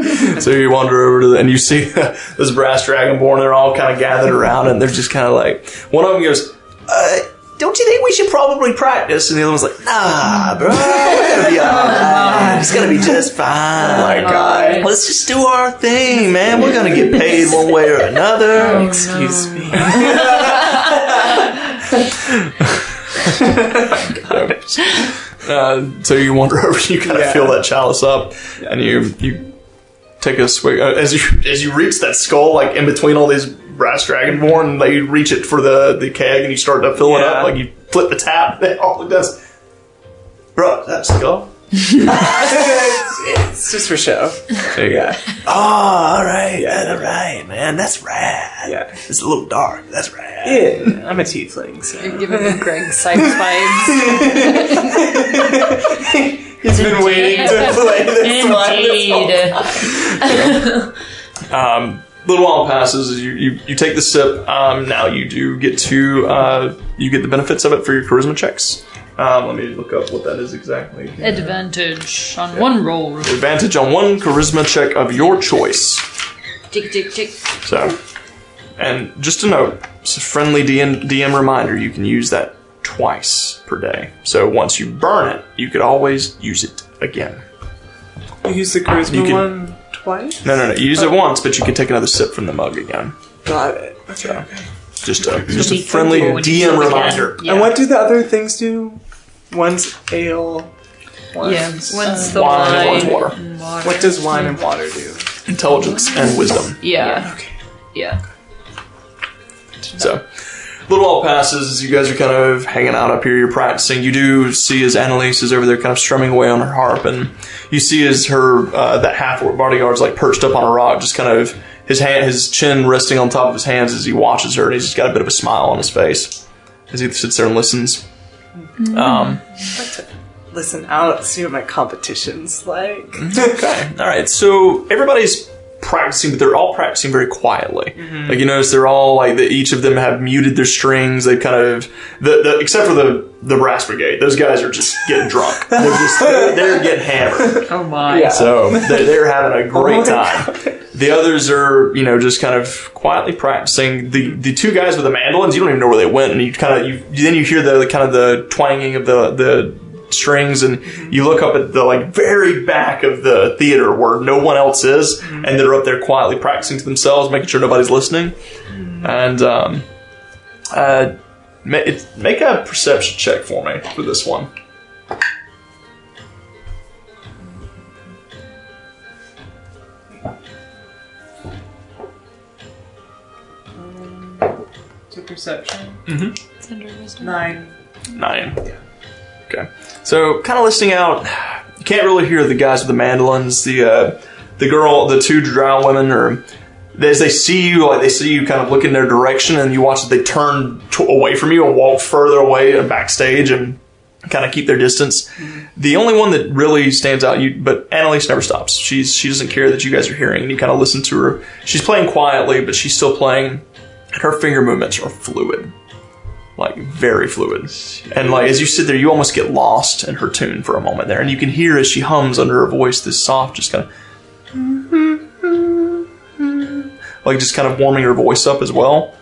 it. so you wander over to the, and you see this brass dragonborn. They're all kind of gathered around, and they're just kind of like one of them goes, uh, "Don't you think we should probably practice?" And the other one's like, "Nah, bro, we're gonna be alright. It's gonna be just fine. Oh my god, let's just do our thing, man. We're gonna get paid one way or another." Excuse me. Uh, so you wander over, you kind of Yeah. fill that chalice up, and you you take a swig uh, as you as you reach that skull, like in between all these brass dragonborn. You reach it for the the keg, and you start to fill it up. Like you flip the tap, and all it does, bro, that skull. It's, it's just for show. There you Yeah. go. Oh, all right, yeah. all right, man, that's rad. Yeah. It's a little dark. That's rad. Yeah, I'm a tiefling, so. Giving Greg Sykes vibes. He's been waiting to play this one. Indeed. Um, little while passes. You, you you take the sip. Um, now you do get to uh, you get the benefits of it for your charisma checks. Um, let me look up what that is exactly. Advantage on one roll. Advantage on one charisma check of your choice. Tick, tick, tick. So, and just a note, it's a friendly DM, DM reminder. You can use that twice per day. So once you burn it, you could always use it again. You use the charisma You can- one twice? No, no, no. You use it once, but you can take another sip from the mug again. Got it. Okay, okay. Just a just a be friendly comfortable when you DM do it again. reminder. And what do the other things do? One's ale. One's, Yeah, One's the Wine and wine. one's water. and water. What does wine and water do? Intelligence and wisdom. Yeah. Okay. Yeah. So, a little while passes as you guys are kind of hanging out up here. You're practicing. You do see as Annalise is over there, kind of strumming away on her harp, and you see as her uh, that half orc bodyguard's like perched up on a rock, just kind of his hand, his chin resting on top of his hands as he watches her, and he's just got a bit of a smile on his face as he sits there and listens. Um, Listen out, see what my competition's like. Okay. All right. So everybody's practicing, but they're all practicing very quietly. Mm-hmm. Like you notice, they're all like the, each of them have muted their strings. They kind of the, the except for the the brass brigade. Those guys are just getting drunk. They're just they're, they're getting hammered. Oh my. Yeah. So they're, they're having a great Oh my time. The others are, you know, just kind of quietly practicing. The the two guys with the mandolins, you don't even know where they went, and you kind of you then you hear the kind of the twanging of the the strings, and mm-hmm. you look up at the like very back of the theater where no one else is, mm-hmm. and they're up there quietly practicing to themselves, making sure nobody's listening, mm. and um, uh, ma- it, make a perception check for me for this one. Um, to perception. Mm-hmm. It's under wisdom. Nine. Nine. Okay. So, kind of listening out, you can't really hear the guys with the mandolins. The uh, the girl, the two drow women, or as they see you, like they see you kind of look in their direction, and you watch that they turn away from you and walk further away and backstage and kind of keep their distance. The only one that really stands out, you but Annalise never stops. She's she doesn't care that you guys are hearing, and you kind of listen to her. She's playing quietly, but she's still playing, and her finger movements are fluid like very fluid. And like as you sit there, you almost get lost in her tune for a moment there, and you can hear as she hums under her voice this soft, just kind of like just kind of warming her voice up as well.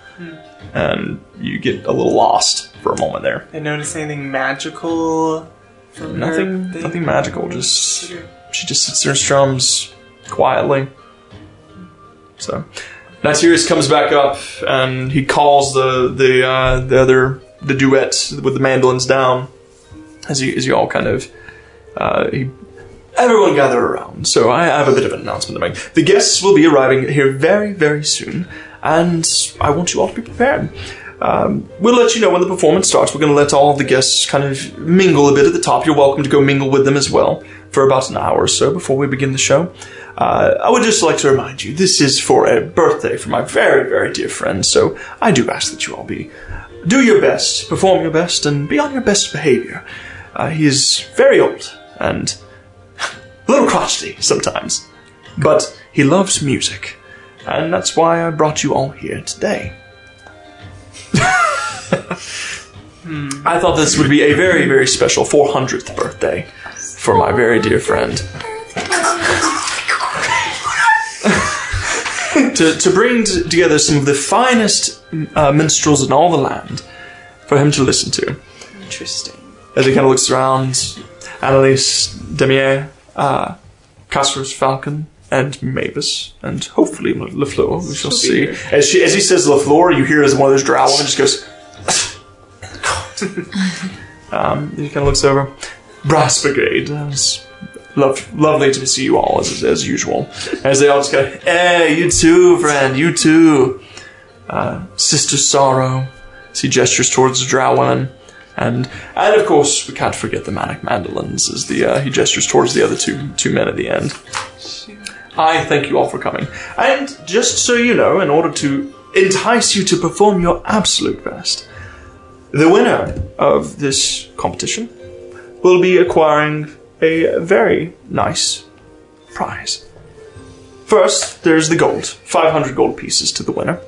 And you get a little lost for a moment there. I notice anything magical from Nothing, nothing magical. Just she just sits there and strums quietly. So, Nitirius comes back up and he calls the the uh, the other the duet with the mandolins down as you as you all kind of uh, he, everyone gather around. So I have a bit of an announcement to make. The guests will be arriving here very very soon, and I want you all to be prepared. Um, we'll let you know when the performance starts. We're going to let all of the guests kind of mingle a bit at the top. You're welcome to go mingle with them as well for about an hour or so before we begin the show. Uh, I would just like to remind you, this is for a birthday for my very, very dear friend, so I do ask that you all be, do your best, perform your best, and be on your best behavior. Uh, he is very old and a little crotchety sometimes, but he loves music, and that's why I brought you all here today. I thought this would be a very, very special 400th birthday for my very dear friend. To, to bring t- together some of the finest uh, minstrels in all the land for him to listen to. Interesting. As he kind of looks around, Annalise, Demier, uh, Castor's Falcon, and Mavis, and hopefully LaFleur, we shall see. As, she, as he says LaFleur, you hear as one of those drow women just goes, um, he kind of looks over. Brass Brigade. uh, Lovely to see you all as, as usual. As they all just go, hey, you too, friend, you too. Uh, Sister Sorrow. As he gestures towards the drow women. And, and of course, we can't forget the manic mandolins as the, uh, he gestures towards the other two, two men at the end. I thank you all for coming. And just so you know, in order to entice you to perform your absolute best, the winner of this competition will be acquiring a very nice prize. first, there's the gold 500 gold pieces to the winner,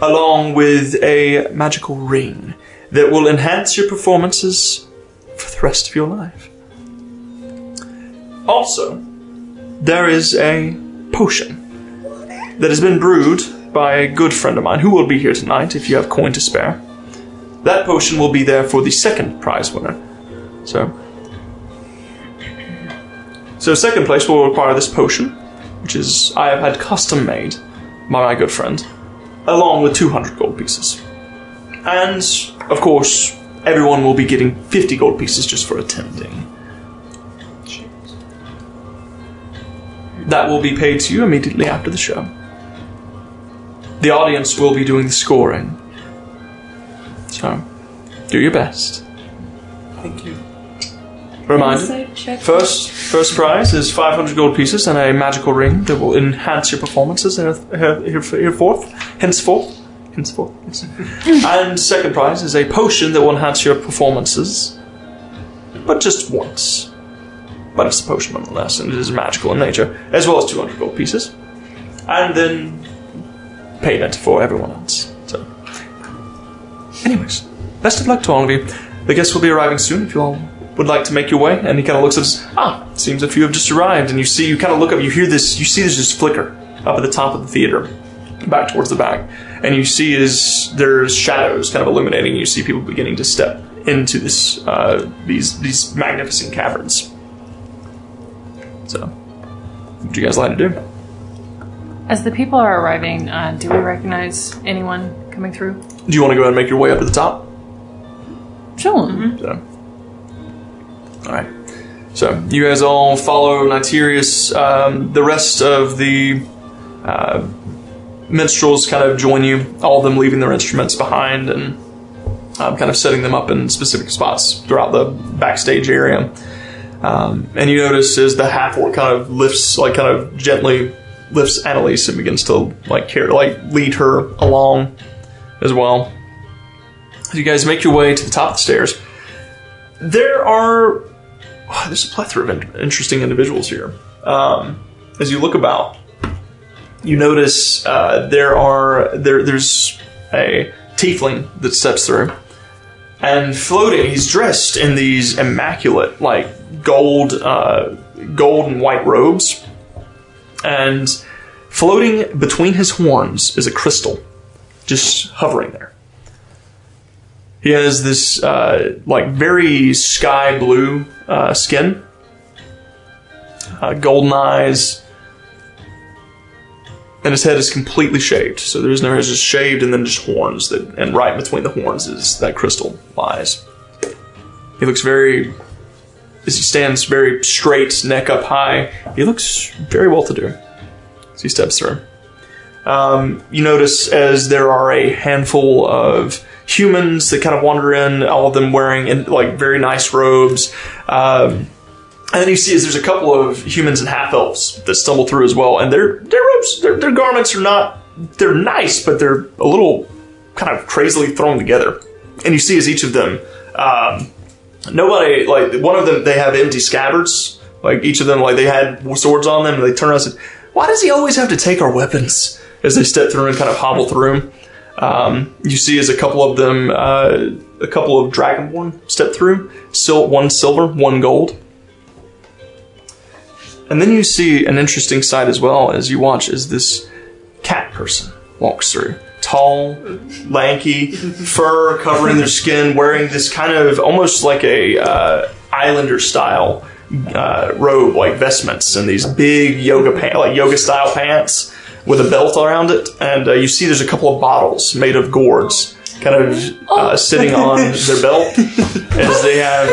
along with a magical ring that will enhance your performances for the rest of your life. Also, there is a potion that has been brewed by a good friend of mine who will be here tonight if you have coin to spare. That potion will be there for the second prize winner. So, so second place will require this potion, which is I have had custom made by my good friend, along with 200 gold pieces. And of course, everyone will be getting 50 gold pieces just for attending. That will be paid to you immediately after the show. The audience will be doing the scoring. So, do your best. Thank you. Reminder. First, first prize is 500 gold pieces and a magical ring that will enhance your performances here- here- here- hereforth, henceforth, henceforth. Yes. and second prize is a potion that will enhance your performances, but just once. But it's a potion nonetheless, and it is magical in nature, as well as 200 gold pieces, and then payment for everyone else. So, anyways, best of luck to all of you. The guests will be arriving soon. If you all would like to make your way, and he kind of looks at us. Ah, seems a few have just arrived, and you see, you kind of look up, you hear this, you see this just flicker up at the top of the theater, back towards the back, and you see is there's shadows kind of illuminating. You see people beginning to step into this uh, these these magnificent caverns. So, what do you guys like to do? As the people are arriving, uh, do we recognize anyone coming through? Do you want to go ahead and make your way up to the top? Sure. So, all right. So you guys all follow Nitirius. Um, the rest of the uh, minstrels kind of join you. All of them leaving their instruments behind and um, kind of setting them up in specific spots throughout the backstage area. Um, and you notice as the half orc kind of lifts, like kind of gently lifts Annalise and begins to like care, like lead her along as well. As you guys make your way to the top of the stairs, there are oh, there's a plethora of in- interesting individuals here. Um, as you look about, you notice uh, there are there there's a tiefling that steps through, and floating, he's dressed in these immaculate like gold uh, gold and white robes, and floating between his horns is a crystal, just hovering there. He has this uh, like very sky blue uh, skin, uh, golden eyes, and his head is completely shaved. So there's no it's just shaved and then just horns that, and right between the horns is that crystal lies. He looks very, as he stands very straight, neck up high. He looks very well to do as he steps through. Um, you notice as there are a handful of humans that kind of wander in, all of them wearing in, like very nice robes. Um, and then you see is there's a couple of humans and half elves that stumble through as well, and their their robes, their, their garments are not they're nice, but they're a little kind of crazily thrown together. And you see as each of them, um, nobody like one of them they have empty scabbards. Like each of them, like they had swords on them, and they turn around and said, "Why does he always have to take our weapons?" As they step through and kind of hobble through. Um, you see as a couple of them, uh, a couple of dragonborn step through. Sil- one silver, one gold. And then you see an interesting sight as well as you watch as this cat person walks through. Tall, lanky, fur covering their skin, wearing this kind of almost like a uh, islander style uh, robe, like vestments, and these big yoga pants, like yoga style pants with a belt around it. And uh, you see there's a couple of bottles made of gourds kind of uh, sitting on their belt as they have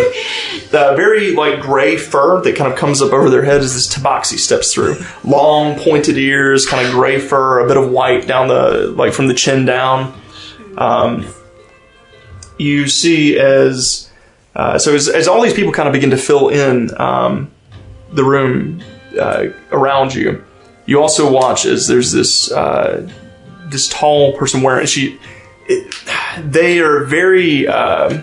uh, very like gray fur that kind of comes up over their head as this tabaxi steps through. Long pointed ears, kind of gray fur, a bit of white down the like from the chin down. Um, you see as uh, so as, as all these people kind of begin to fill in um, the room uh, around you, you also watch as there's this uh, this tall person wearing she. It, they are very uh,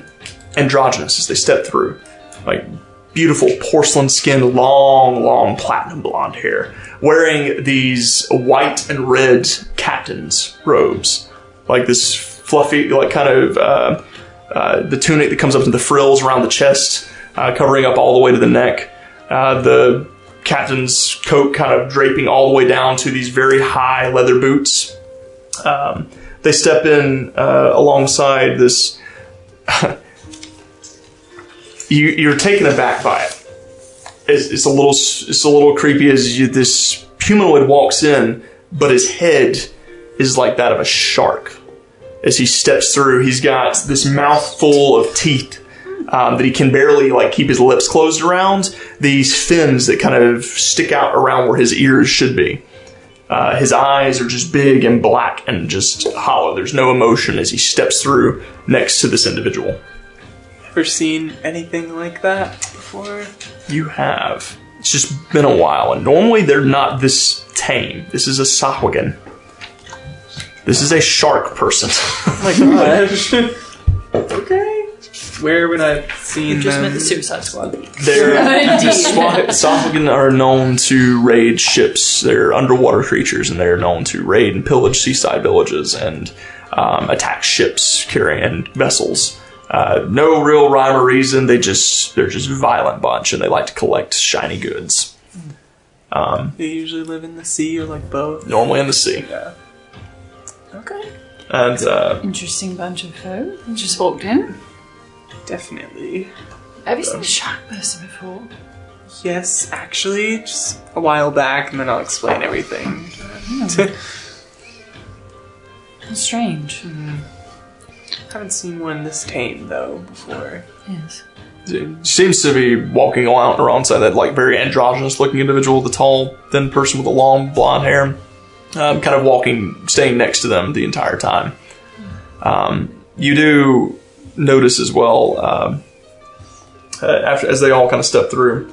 androgynous as they step through, like beautiful porcelain skinned, long, long platinum blonde hair, wearing these white and red captain's robes, like this fluffy, like kind of uh, uh, the tunic that comes up to the frills around the chest, uh, covering up all the way to the neck. Uh, the captain's coat kind of draping all the way down to these very high leather boots. Um, they step in uh, alongside this. you, you're taken aback by it. It's, it's a little, it's a little creepy as you, this humanoid walks in, but his head is like that of a shark. As he steps through, he's got this mouth full of teeth um, that he can barely like keep his lips closed around. These fins that kind of stick out around where his ears should be. Uh, his eyes are just big and black and just hollow. There's no emotion as he steps through next to this individual. Ever seen anything like that before? You have. It's just been a while, and normally they're not this tame. This is a Sahuagin. This is a shark person. Oh my gosh. okay. Where would I have seen them? Just them? meant the Suicide Squad. They're Sahuagin are known to raid ships. They're underwater creatures, and they're known to raid and pillage seaside villages and um, attack ships carrying and vessels. Uh, no real rhyme or reason. They just they're just a violent bunch, and they like to collect shiny goods. They usually live in the sea or like both. Normally in the sea, Yeah. Okay. and uh, Interesting bunch of folk. Just walked in. Definitely. Have you seen a shark person before? Yes, actually, just a while back, and then I'll explain everything. That's strange. Haven't seen one this tame though before. Yes. seems to be walking around alongside that like very androgynous looking individual, the tall, thin person with the long blonde hair. Um, kind of walking, staying next to them the entire time. Um, you do notice as well um, uh, after as they all kind of step through.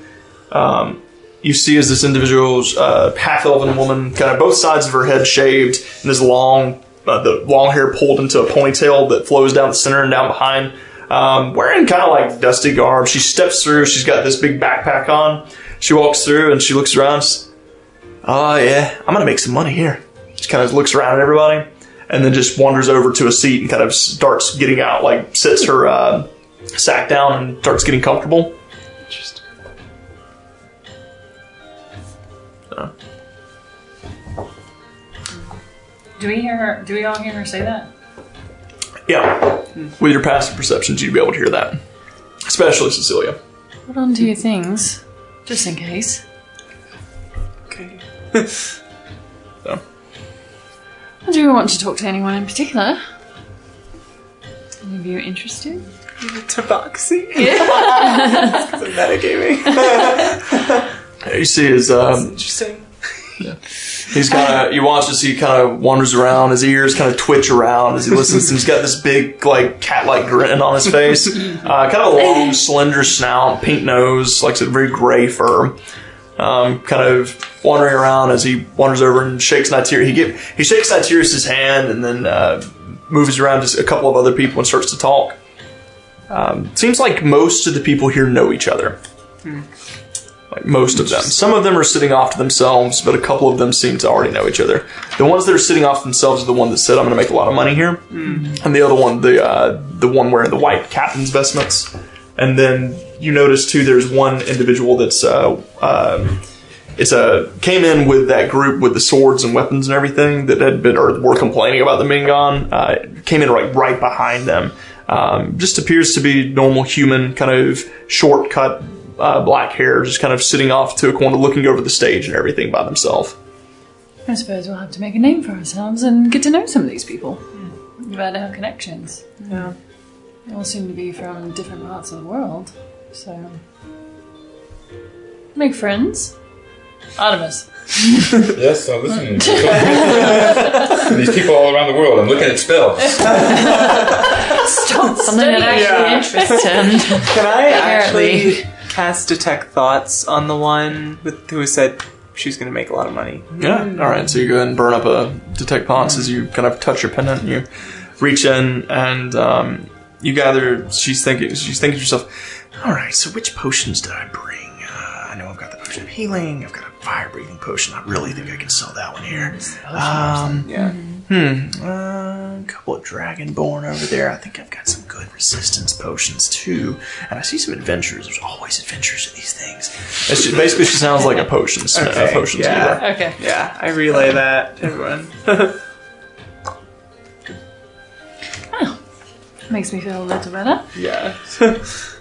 Um, you see as this individual's uh, half elven woman, kind of both sides of her head shaved, and this long, uh, the long hair pulled into a ponytail that flows down the center and down behind. Um, wearing kind of like dusty garb, she steps through. She's got this big backpack on. She walks through and she looks around. Oh yeah, I'm gonna make some money here. She kind of looks around at everybody, and then just wanders over to a seat and kind of starts getting out, like sits her uh, sack down and starts getting comfortable. Just Do we hear her? Do we all hear her say that? yeah, with your passive perceptions, you'd be able to hear that, especially Cecilia. Hold on to your things, just in case. Okay. So. Do you want to talk to anyone in particular? Any of you interested? Tabaxi? Yeah. it's a metagaming. You see his um, Interesting. He's kind of, you watch as he kind of wanders around, his ears kind of twitch around as he listens, and he's got this big, like, cat like grin on his face. Uh, kind of a long, slender snout, pink nose, like a very gray fur. Um, kind of wandering around as he wanders over and shakes Nitirius. He, get, he shakes Nitirius' hand and then uh, moves around to a couple of other people and starts to talk. Um, seems like most of the people here know each other. Like most of them. Some of them are sitting off to themselves, but a couple of them seem to already know each other. The ones that are sitting off themselves are the one that said, "I'm going to make a lot of money here," and the other one, the uh, the one wearing the white captain's vestments. And then you notice too, there's one individual that's uh, uh, it's a came in with that group with the swords and weapons and everything that had been or were complaining about the being gone. Uh, came in right right behind them. Um, just appears to be normal human, kind of shortcut uh, black hair, just kind of sitting off to a corner, looking over the stage and everything by themselves. I suppose we'll have to make a name for ourselves and get to know some of these people. We've had our connections. Yeah. They all seem to be from different parts of the world, so make friends. Artemis. Yes, I'm hmm. listening. These people all around the world. I'm looking at spells. Stop Something that actually Yeah. interests him. Can I Apparently. actually cast detect thoughts on the one with who said she's going to make a lot of money? Yeah. Mm. All right. So you go ahead and burn up a detect thoughts mm. as you kind of touch your pendant and you reach in and um, you gather. She's thinking. She's thinking to herself. All right. So which potions did I bring? Uh, I know I've got the potion of healing. I've got a fire breathing potion. I really think I can sell that one here. Um, Yeah. Hmm. Uh, a couple of dragonborn over there. I think I've got some good resistance potions too. And I see some adventures. There's always adventures in these things. It's just, basically, she sounds like a potion, Okay, a potion yeah. dealer. Okay. Yeah, I relay that to everyone. Makes me feel a little better. yeah.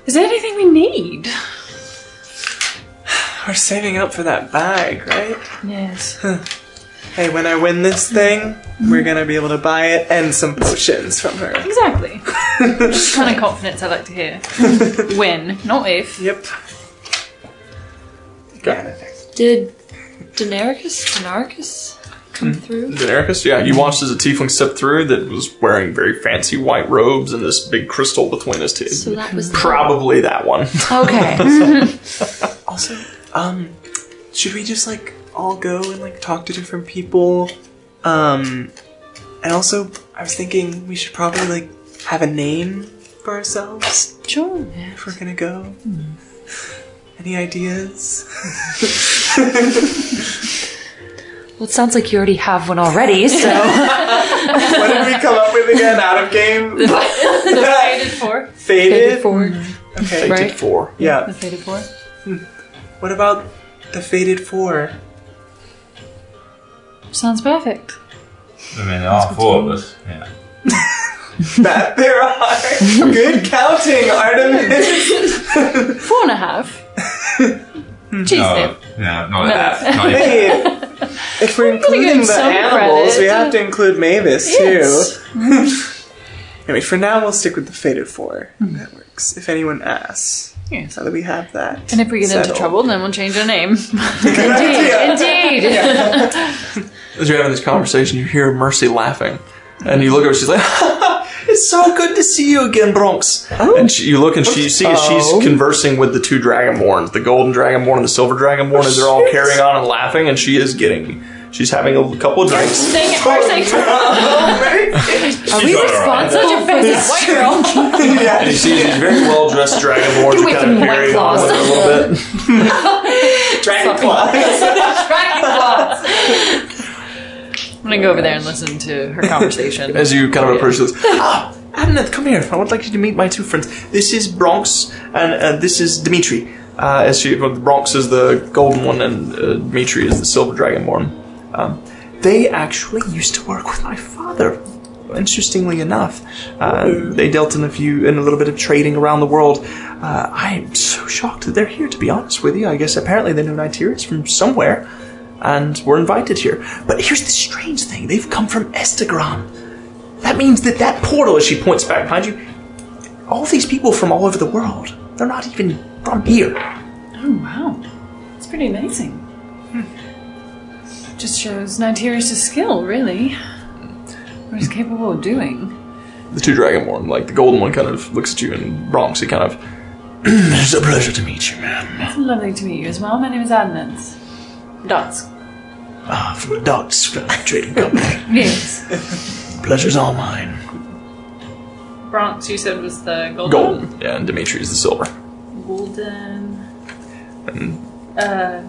Is there anything we need? We're saving up for that bag, right? Yes. Hey, when I win this thing, we're gonna be able to buy it and some potions from her. Exactly. Just kind of confidence I like to hear. when, not if. Yep. Okay. Did Daenerys, Daenerys come through? Daenerys, yeah, you watched as a tiefling step through that was wearing very fancy white robes and this big crystal between his teeth. So that was Probably that one. okay. Also, um, should we just like all go and like talk to different people? Um, and also, I was thinking we should probably like have a name for ourselves Sure. if we're gonna go. Any ideas? well, it sounds like you already have one already. So what did we come up with again? Out of game? The faded four. Faded? forward. Mm-hmm. Okay. Right. Four. Yeah. The faded four. Hmm. What about the Faded Four? Sounds perfect. I mean, there are four of us. Yeah. That there are. Good counting, Artemis. Four and a half. Mm-hmm. Cheese No, dip. no, not like that. Not even. Hey, if we're including the some animals, we have to include Mavis Yes. too. Mm-hmm. anyway, for now we'll stick with the Faded Four. Mm-hmm. That works. If anyone asks, Yes. so that we have that. And if we get into settled. trouble, then we'll change our name. Indeed. As you're having this conversation, you hear Mercy laughing. And you look at her, she's like, It's so good to see you again, Bronx. And she, you look and she, you see as she's Oh. conversing with the two Dragonborns, the Golden Dragonborn and the Silver Dragonborn, as they're all carrying on and laughing, and she is getting, she's having a couple of drinks. Dang it, Mercy. Are we responsible for this white girl? And you see these very well dressed Dragonborns away are from kind of me, White carrying on Claws. with her a little bit. Dragon Claw. Dragon claws. I'm gonna go over there and listen to her conversation. As you kind of approach this, ah, Adnath, come here. I would like you to meet my two friends. This is Bronx, and uh, this is Dimitri. Uh, as she, well, Bronx is the golden one, and uh, Dimitri is the silver dragonborn. Um, they actually used to work with my father. Interestingly enough, uh, they dealt in a few, in a little bit of trading around the world. Uh, I am so shocked that they're here. To be honest with you, I guess apparently they know Nitirius from somewhere, and were invited here. But here's the strange thing: they've come from Estegron. That means that that portal, as she points back behind you, all these people from all over the world, they're not even from here. Oh wow, it's pretty amazing. Hmm. Just shows Nitirius' skill, really. What he's capable of doing. The two Dragonborn, like the golden one, kind of looks at you, and Bronx, he kind of. it's a pleasure to meet you, ma'am. It's lovely to meet you as well. My name is Adnance. Dots. Ah, from the Ducks Trading Company. Yes. Pleasure's all mine. Bronx, you said was the golden. Golden, yeah, and Dimitri is the silver. Golden. And Uh.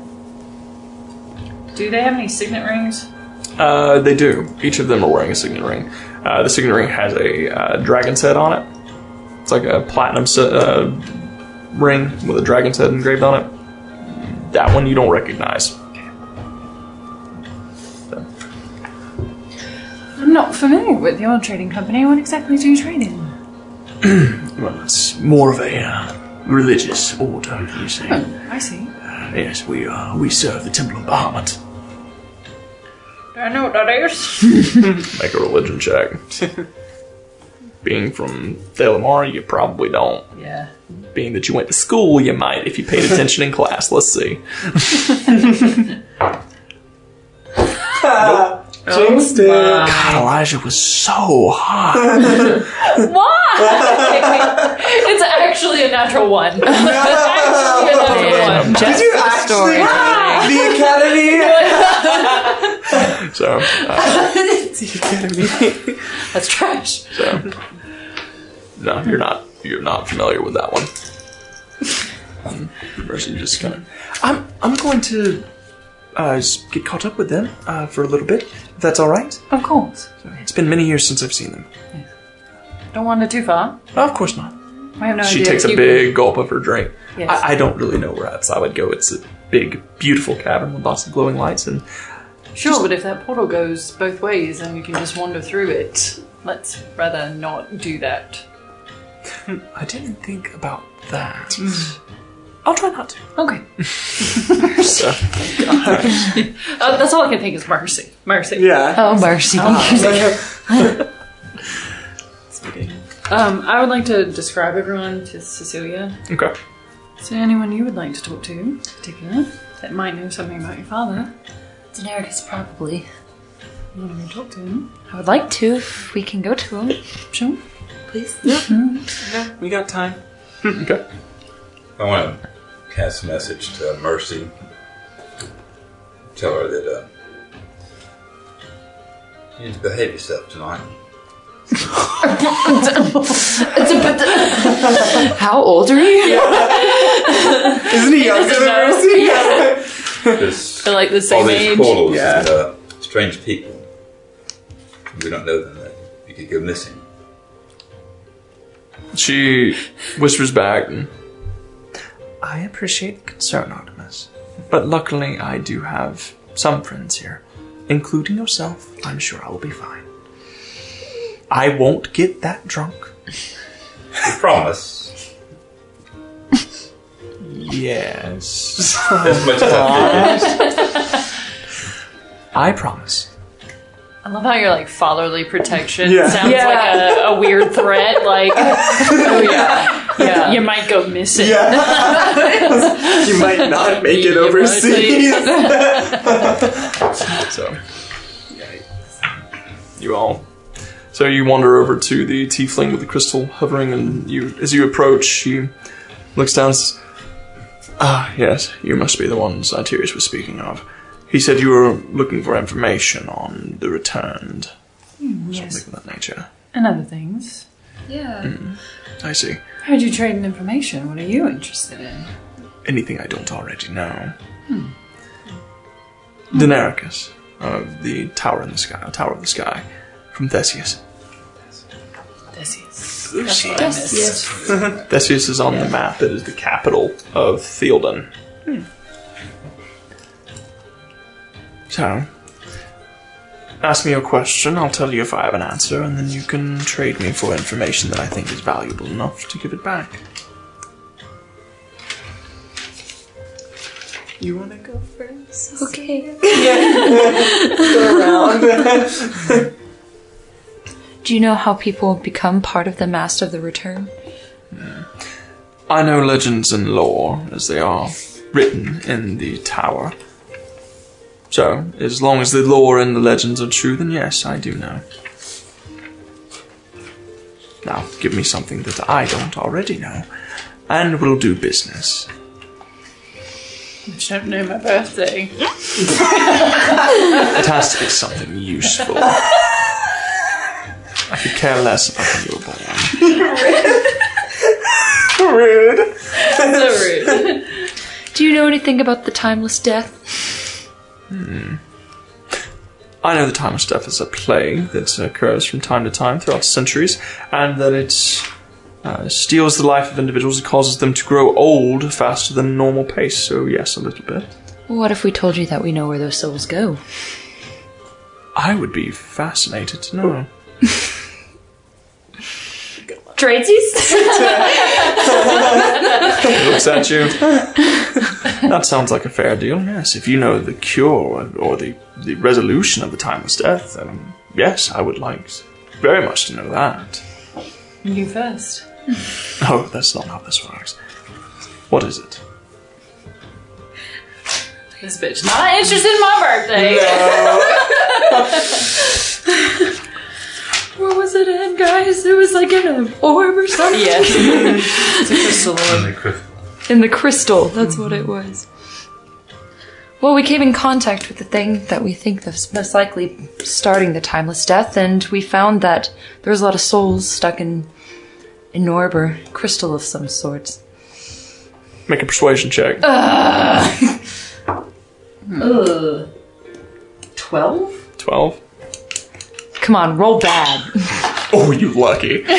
Do they have any signet rings? Uh, they do. Each of them are wearing a signet ring. Uh, the signet ring has a uh, dragon's head on it. It's like a platinum se- uh, ring with a dragon's head engraved on it. That one you don't recognize. I'm not familiar with your trading company. What exactly do you trade in? Well, it's more of a uh, religious order, you see. Oh, I see. Yes, we uh, we serve the Temple of Bahamut. Do I know what that is? Make a religion check. Being from Thelamar, you probably don't. Yeah. Being that you went to school, you might if you paid attention in class. Let's see. Jinxed it. God, Elijah was so hot. Why? it's actually a natural one. It's actually a natural one. Just you for actually- story. The Academy. So, uh, the Academy. That's trash. so no, you're not. You're not familiar with that one. And Mercy just kind of. I'm I'm going to uh, get caught up with them uh, for a little bit. If that's all right. Of course. It's been many years since I've seen them. Don't wander too far. of course not. I have no idea. She idea. takes a You- big gulp of her drink. Yes. I, I don't really know where else I would go. It's a big, beautiful cavern with lots of glowing lights, and Sure, but if that portal goes both ways and you can just wander through it, let's rather not do that. I didn't think about that. I'll try not to. Okay. Uh, that's all I can think is mercy. Mercy. Yeah. Oh, mercy. Um, I would like to describe everyone to Cecilia. Okay. Is there anyone you would like to talk to, in particular, that might know something about your father? Daenerys, probably. You want to talk to him? I would like to, if we can go to him, Sure. please. Yeah, we got time. Okay. I want to cast a message to Mercy. Tell her that uh, you need to behave yourself tonight. How old are you? Isn't he younger than Mercy? There's They're like the all same these age. portals Yeah. and uh, strange people. We don't know them. That you could go missing. She whispers back. I appreciate the concern, Artemis, but luckily I do have some friends here, including yourself. I'm sure I will be fine. I won't get that drunk. We promise. Yes. As much as I I promise. I love how you're like fatherly protection Yeah. sounds Yeah. like a, a weird threat. Like, oh yeah, Yeah. you might go missing. Yeah. you might not make it overseas. So, you all. So you wander over to the tiefling with the crystal hovering, and you, as you approach, she looks down. And says, ah, yes, you must be the ones Tyrus was speaking of. He said you were looking for information on the returned, Yes, something of that nature. and other things. Yeah. I see. Heard you trading information. What are you interested in? Anything I don't already know. Hmm. Daenerys of the Tower in the Sky, Tower of the Sky, from Theseus. Theseus. That's what Theseus is on the map. It is the capital of Theoden. Hmm. So, ask me a question. I'll tell you if I have an answer, and then you can trade me for information that I think is valuable enough to give it back. You want to go first? Okay. Go around. Do you know how people become part of the Master of the Return? I know legends and lore as they are written in the tower. So, as long as the lore and the legends are true, then yes, I do know. Now, give me something that I don't already know, and we'll do business. I don't know my birthday. It has to be something useful. I could care less about when you were born. Rude. so rude. Do you know anything about the timeless death? I know the timeless death is a plague that occurs from time to time throughout centuries, and that it uh, steals the life of individuals. and causes them to grow old faster than normal pace. So yes, a little bit. What if we told you that we know where those souls go? I would be fascinated to know. Tradesies? Looks at you. that sounds like a fair deal. Yes, if you know the cure or the the resolution of the timeless death, then yes, I would like very much to know that. You first. Oh, that's not how this works. What is it? This bitch not interested in my birthday. Where was it in, guys? It was like in an orb or something. Yes. it's a crystal orb. And the crystal. In the crystal, that's what it was. Well, we came in contact with the thing that we think is most likely starting the timeless death, and we found that there was a lot of souls stuck in an orb or crystal of some sorts. Make a persuasion check. Ugh. Hmm. Twelve? 12. Come on, roll bad. Oh, you lucky.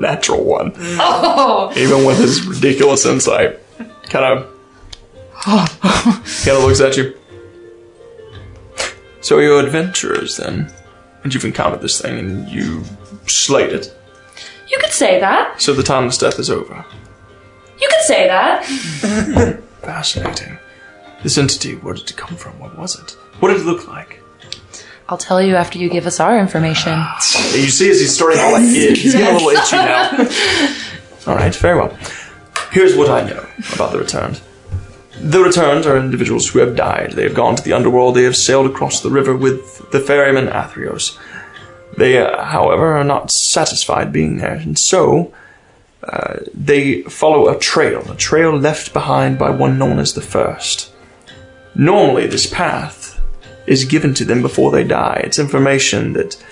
Natural one. Oh, Even with his ridiculous insight. Kind of. kind of looks at you. So you're adventurers then? And you've encountered this thing and you slayed it. you could say that. So the timeless death is over. You could say that. Fascinating. This entity, where did it come from? What was it? What did it look like? I'll tell you after you give us our information. You see as he's starting to like itch. He's getting a little itchy now. Alright, very well. Here's what I know about the returned. The returned are individuals who have died. They have gone to the underworld. They have sailed across the river with the ferryman Athreos. They, uh, however, are not satisfied being there, and so uh, they follow a trail, a trail left behind by one known as the First. Normally, this path is given to them before they die. It's information that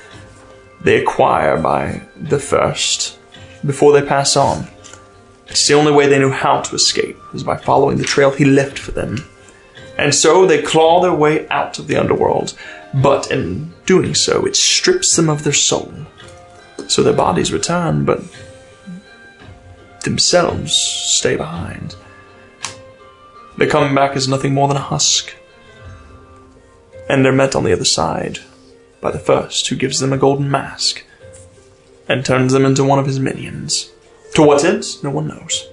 they acquire by the First before they pass on. It's the only way they know how to escape is by following the trail he left for them. And so they claw their way out of the underworld, but in doing so, it strips them of their soul. So their bodies return, but themselves stay behind. They come back as nothing more than a husk. And they're met on the other side by the first, who gives them a golden mask and turns them into one of his minions. To what end? No one knows.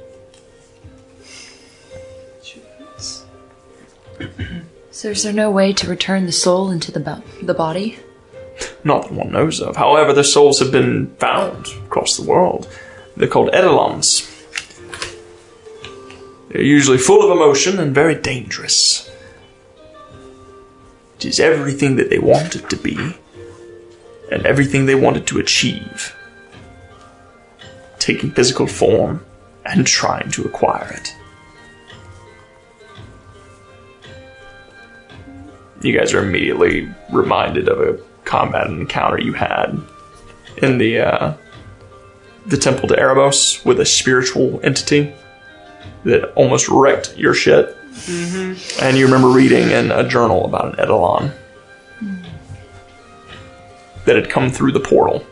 So is there no way to return the soul into the bo- the body? Not that one knows of. However, their souls have been found across the world. They're called Eidolons. They're usually full of emotion and very dangerous. It is everything that they wanted to be, and everything they wanted to achieve. Taking physical form and trying to acquire it. You guys are immediately reminded of a combat encounter you had in the uh, the temple to Erebos with a spiritual entity that almost wrecked your shit. Mm-hmm. And you remember reading in a journal about an Eidolon that had come through the portal.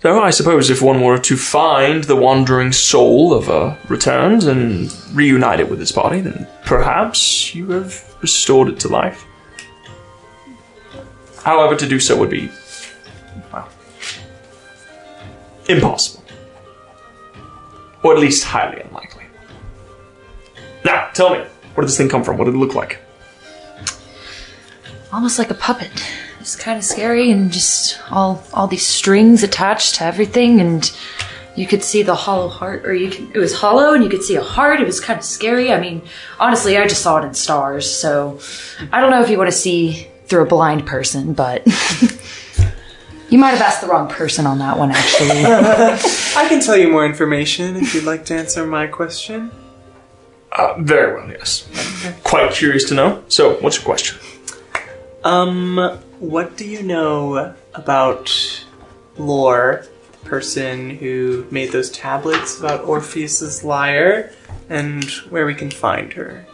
So I suppose if one were to find the wandering soul of a returned and reunite it with its body, then perhaps you have restored it to life. However, to do so would be, impossible. Or at least highly unlikely. Now, tell me, where did this thing come from? What did it look like? Almost like a puppet. It's kind of scary and just all all these strings attached to everything and you could see the hollow heart or you could, it was hollow and you could see a heart. It was kind of scary. I mean, honestly, I just saw it in stars. So I don't know if you want to see through a blind person, but you might have asked the wrong person on that one actually. I can tell you more information if you'd like to answer my question. Uh, very well, yes. Quite curious to know. So, what's your question? Um, what do you know about Lore, person who made those tablets about Orpheus's lyre, and where we can find her?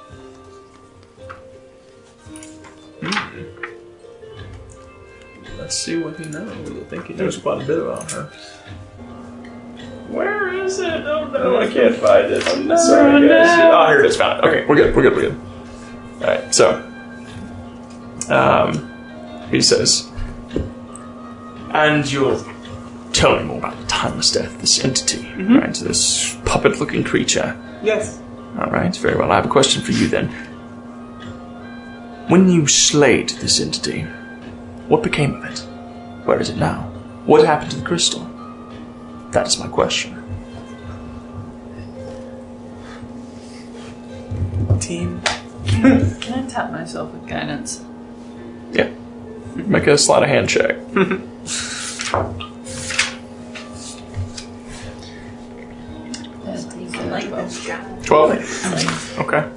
Let's see what he knows. I think he knows quite a bit about her. Where is it? Oh no, I can't find it. I'm sorry, guys. Oh, here it is. Found it. Okay, we're good. We're good. We're good. All right. So, um, he says, and you'll tell me more about the timeless death, this entity, right? This puppet-looking creature. Yes. All right, very well. I have a question for you then. When you slayed this entity, what became of it? Where is it now? What happened to the crystal? That is my question. Team. Can I tap myself with guidance? Yeah. Make a sleight of hand check. Twelve. Okay.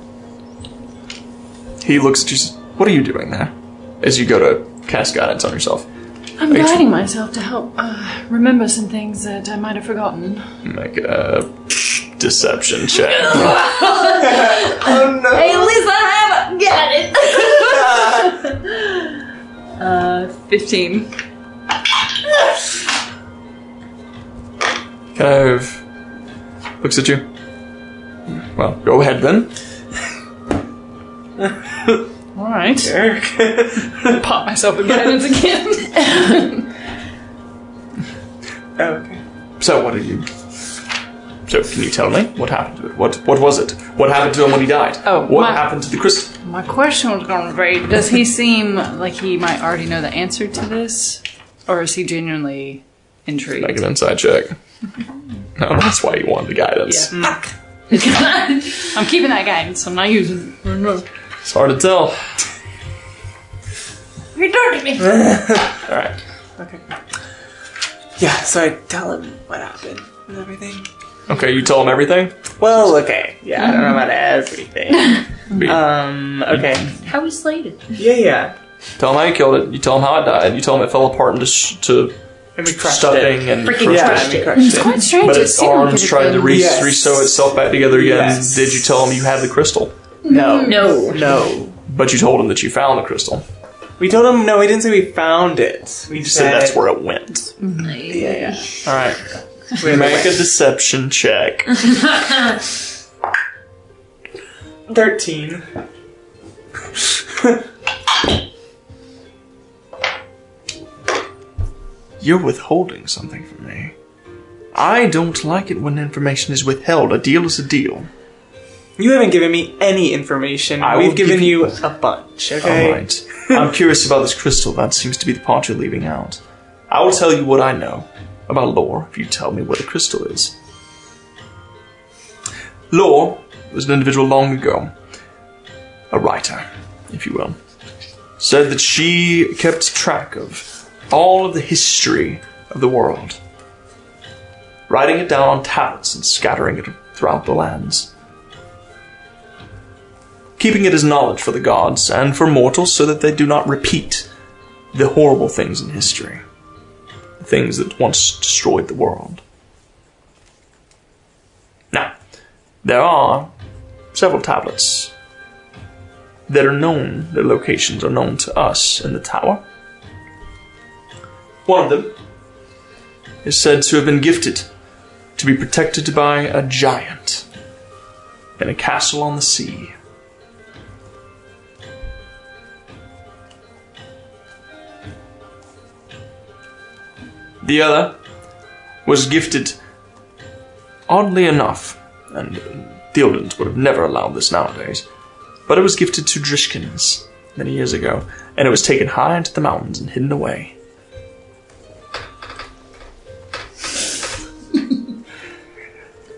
He looks at you. What are you doing there? As you go to cast guidance on yourself. I'm Thanks. guiding myself to help uh, remember some things that I might have forgotten. Make a deception check. Oh no! Hey, at least I have got it. Uh, 15. kind of looks at you. Well, go ahead then. Alright. Pop myself in guidance again. Oh, okay. So, what are you? So, can you tell me what happened to it? What What was it? What happened to him when he died? Oh, what my- happened to the crystal? My question was going to be Does he seem like he might already know the answer to this? Or is he genuinely intrigued? Make an insight check. No, oh, that's why you wanted the guidance. Mm. I'm keeping that guidance. I'm not using it. It's hard to tell. You're dirty me. All right. Okay. Yeah, so I tell him what happened and everything. Okay, you tell him everything. Well, okay. Yeah, I don't know about everything. Um, okay. How we slated. Yeah, yeah. tell him how you killed it. You tell him how it died. You tell him it fell apart into sh- to And we crushed stuffing it. and Freaking crushed Yeah, it. and we crushed it. Quite strange. But it its seemed like arms it tried to had re- Yes. re-sew itself back together again. Yes. Did you tell him you had the crystal? No. No. No. But you told him that you found the crystal. We told him, no, we didn't say we found it. We You said that's where it went. Yeah, yeah. All right. We Make a deception check. 13. You're withholding something from me. I don't like it when information is withheld. A deal is a deal. You haven't given me any information. I We've given give you you- a bunch, okay? All right. I'm curious about this crystal. That seems to be the part you're leaving out. I will tell you what I know about lore if you tell me what the crystal is. Lore was an individual long ago, a writer, if you will, said that she kept track of all of the history of the world, writing it down on tablets and scattering it throughout the lands keeping it as knowledge for the gods and for mortals so that they do not repeat the horrible things in history, the things that once destroyed the world. Now, there are several tablets that are known, their locations are known to us in the tower. One of them is said to have been gifted to be protected by a giant in a castle on the sea. The other was gifted, oddly enough, and Theodens would have never allowed this nowadays, but it was gifted to Drishkins many years ago, and it was taken high into the mountains and hidden away.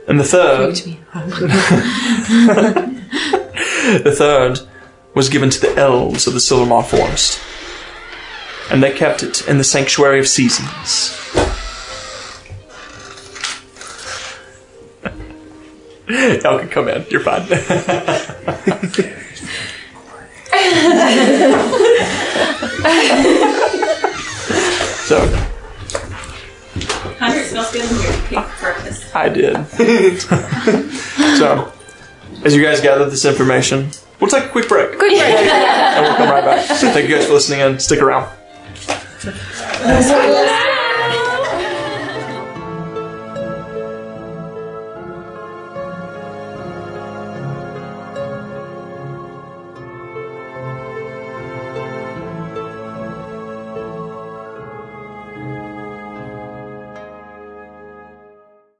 and the third, the third was given to the elves of the Silvermar Forest and they kept it in the Sanctuary of Seasons. Y'all can come in. You're fine. so Hunter smells good in here. Pink breakfast. I did. so, as you guys gather this information, we'll take a quick break. Quick break. and we'll come right back. So thank you guys for listening in. Stick around. Yes.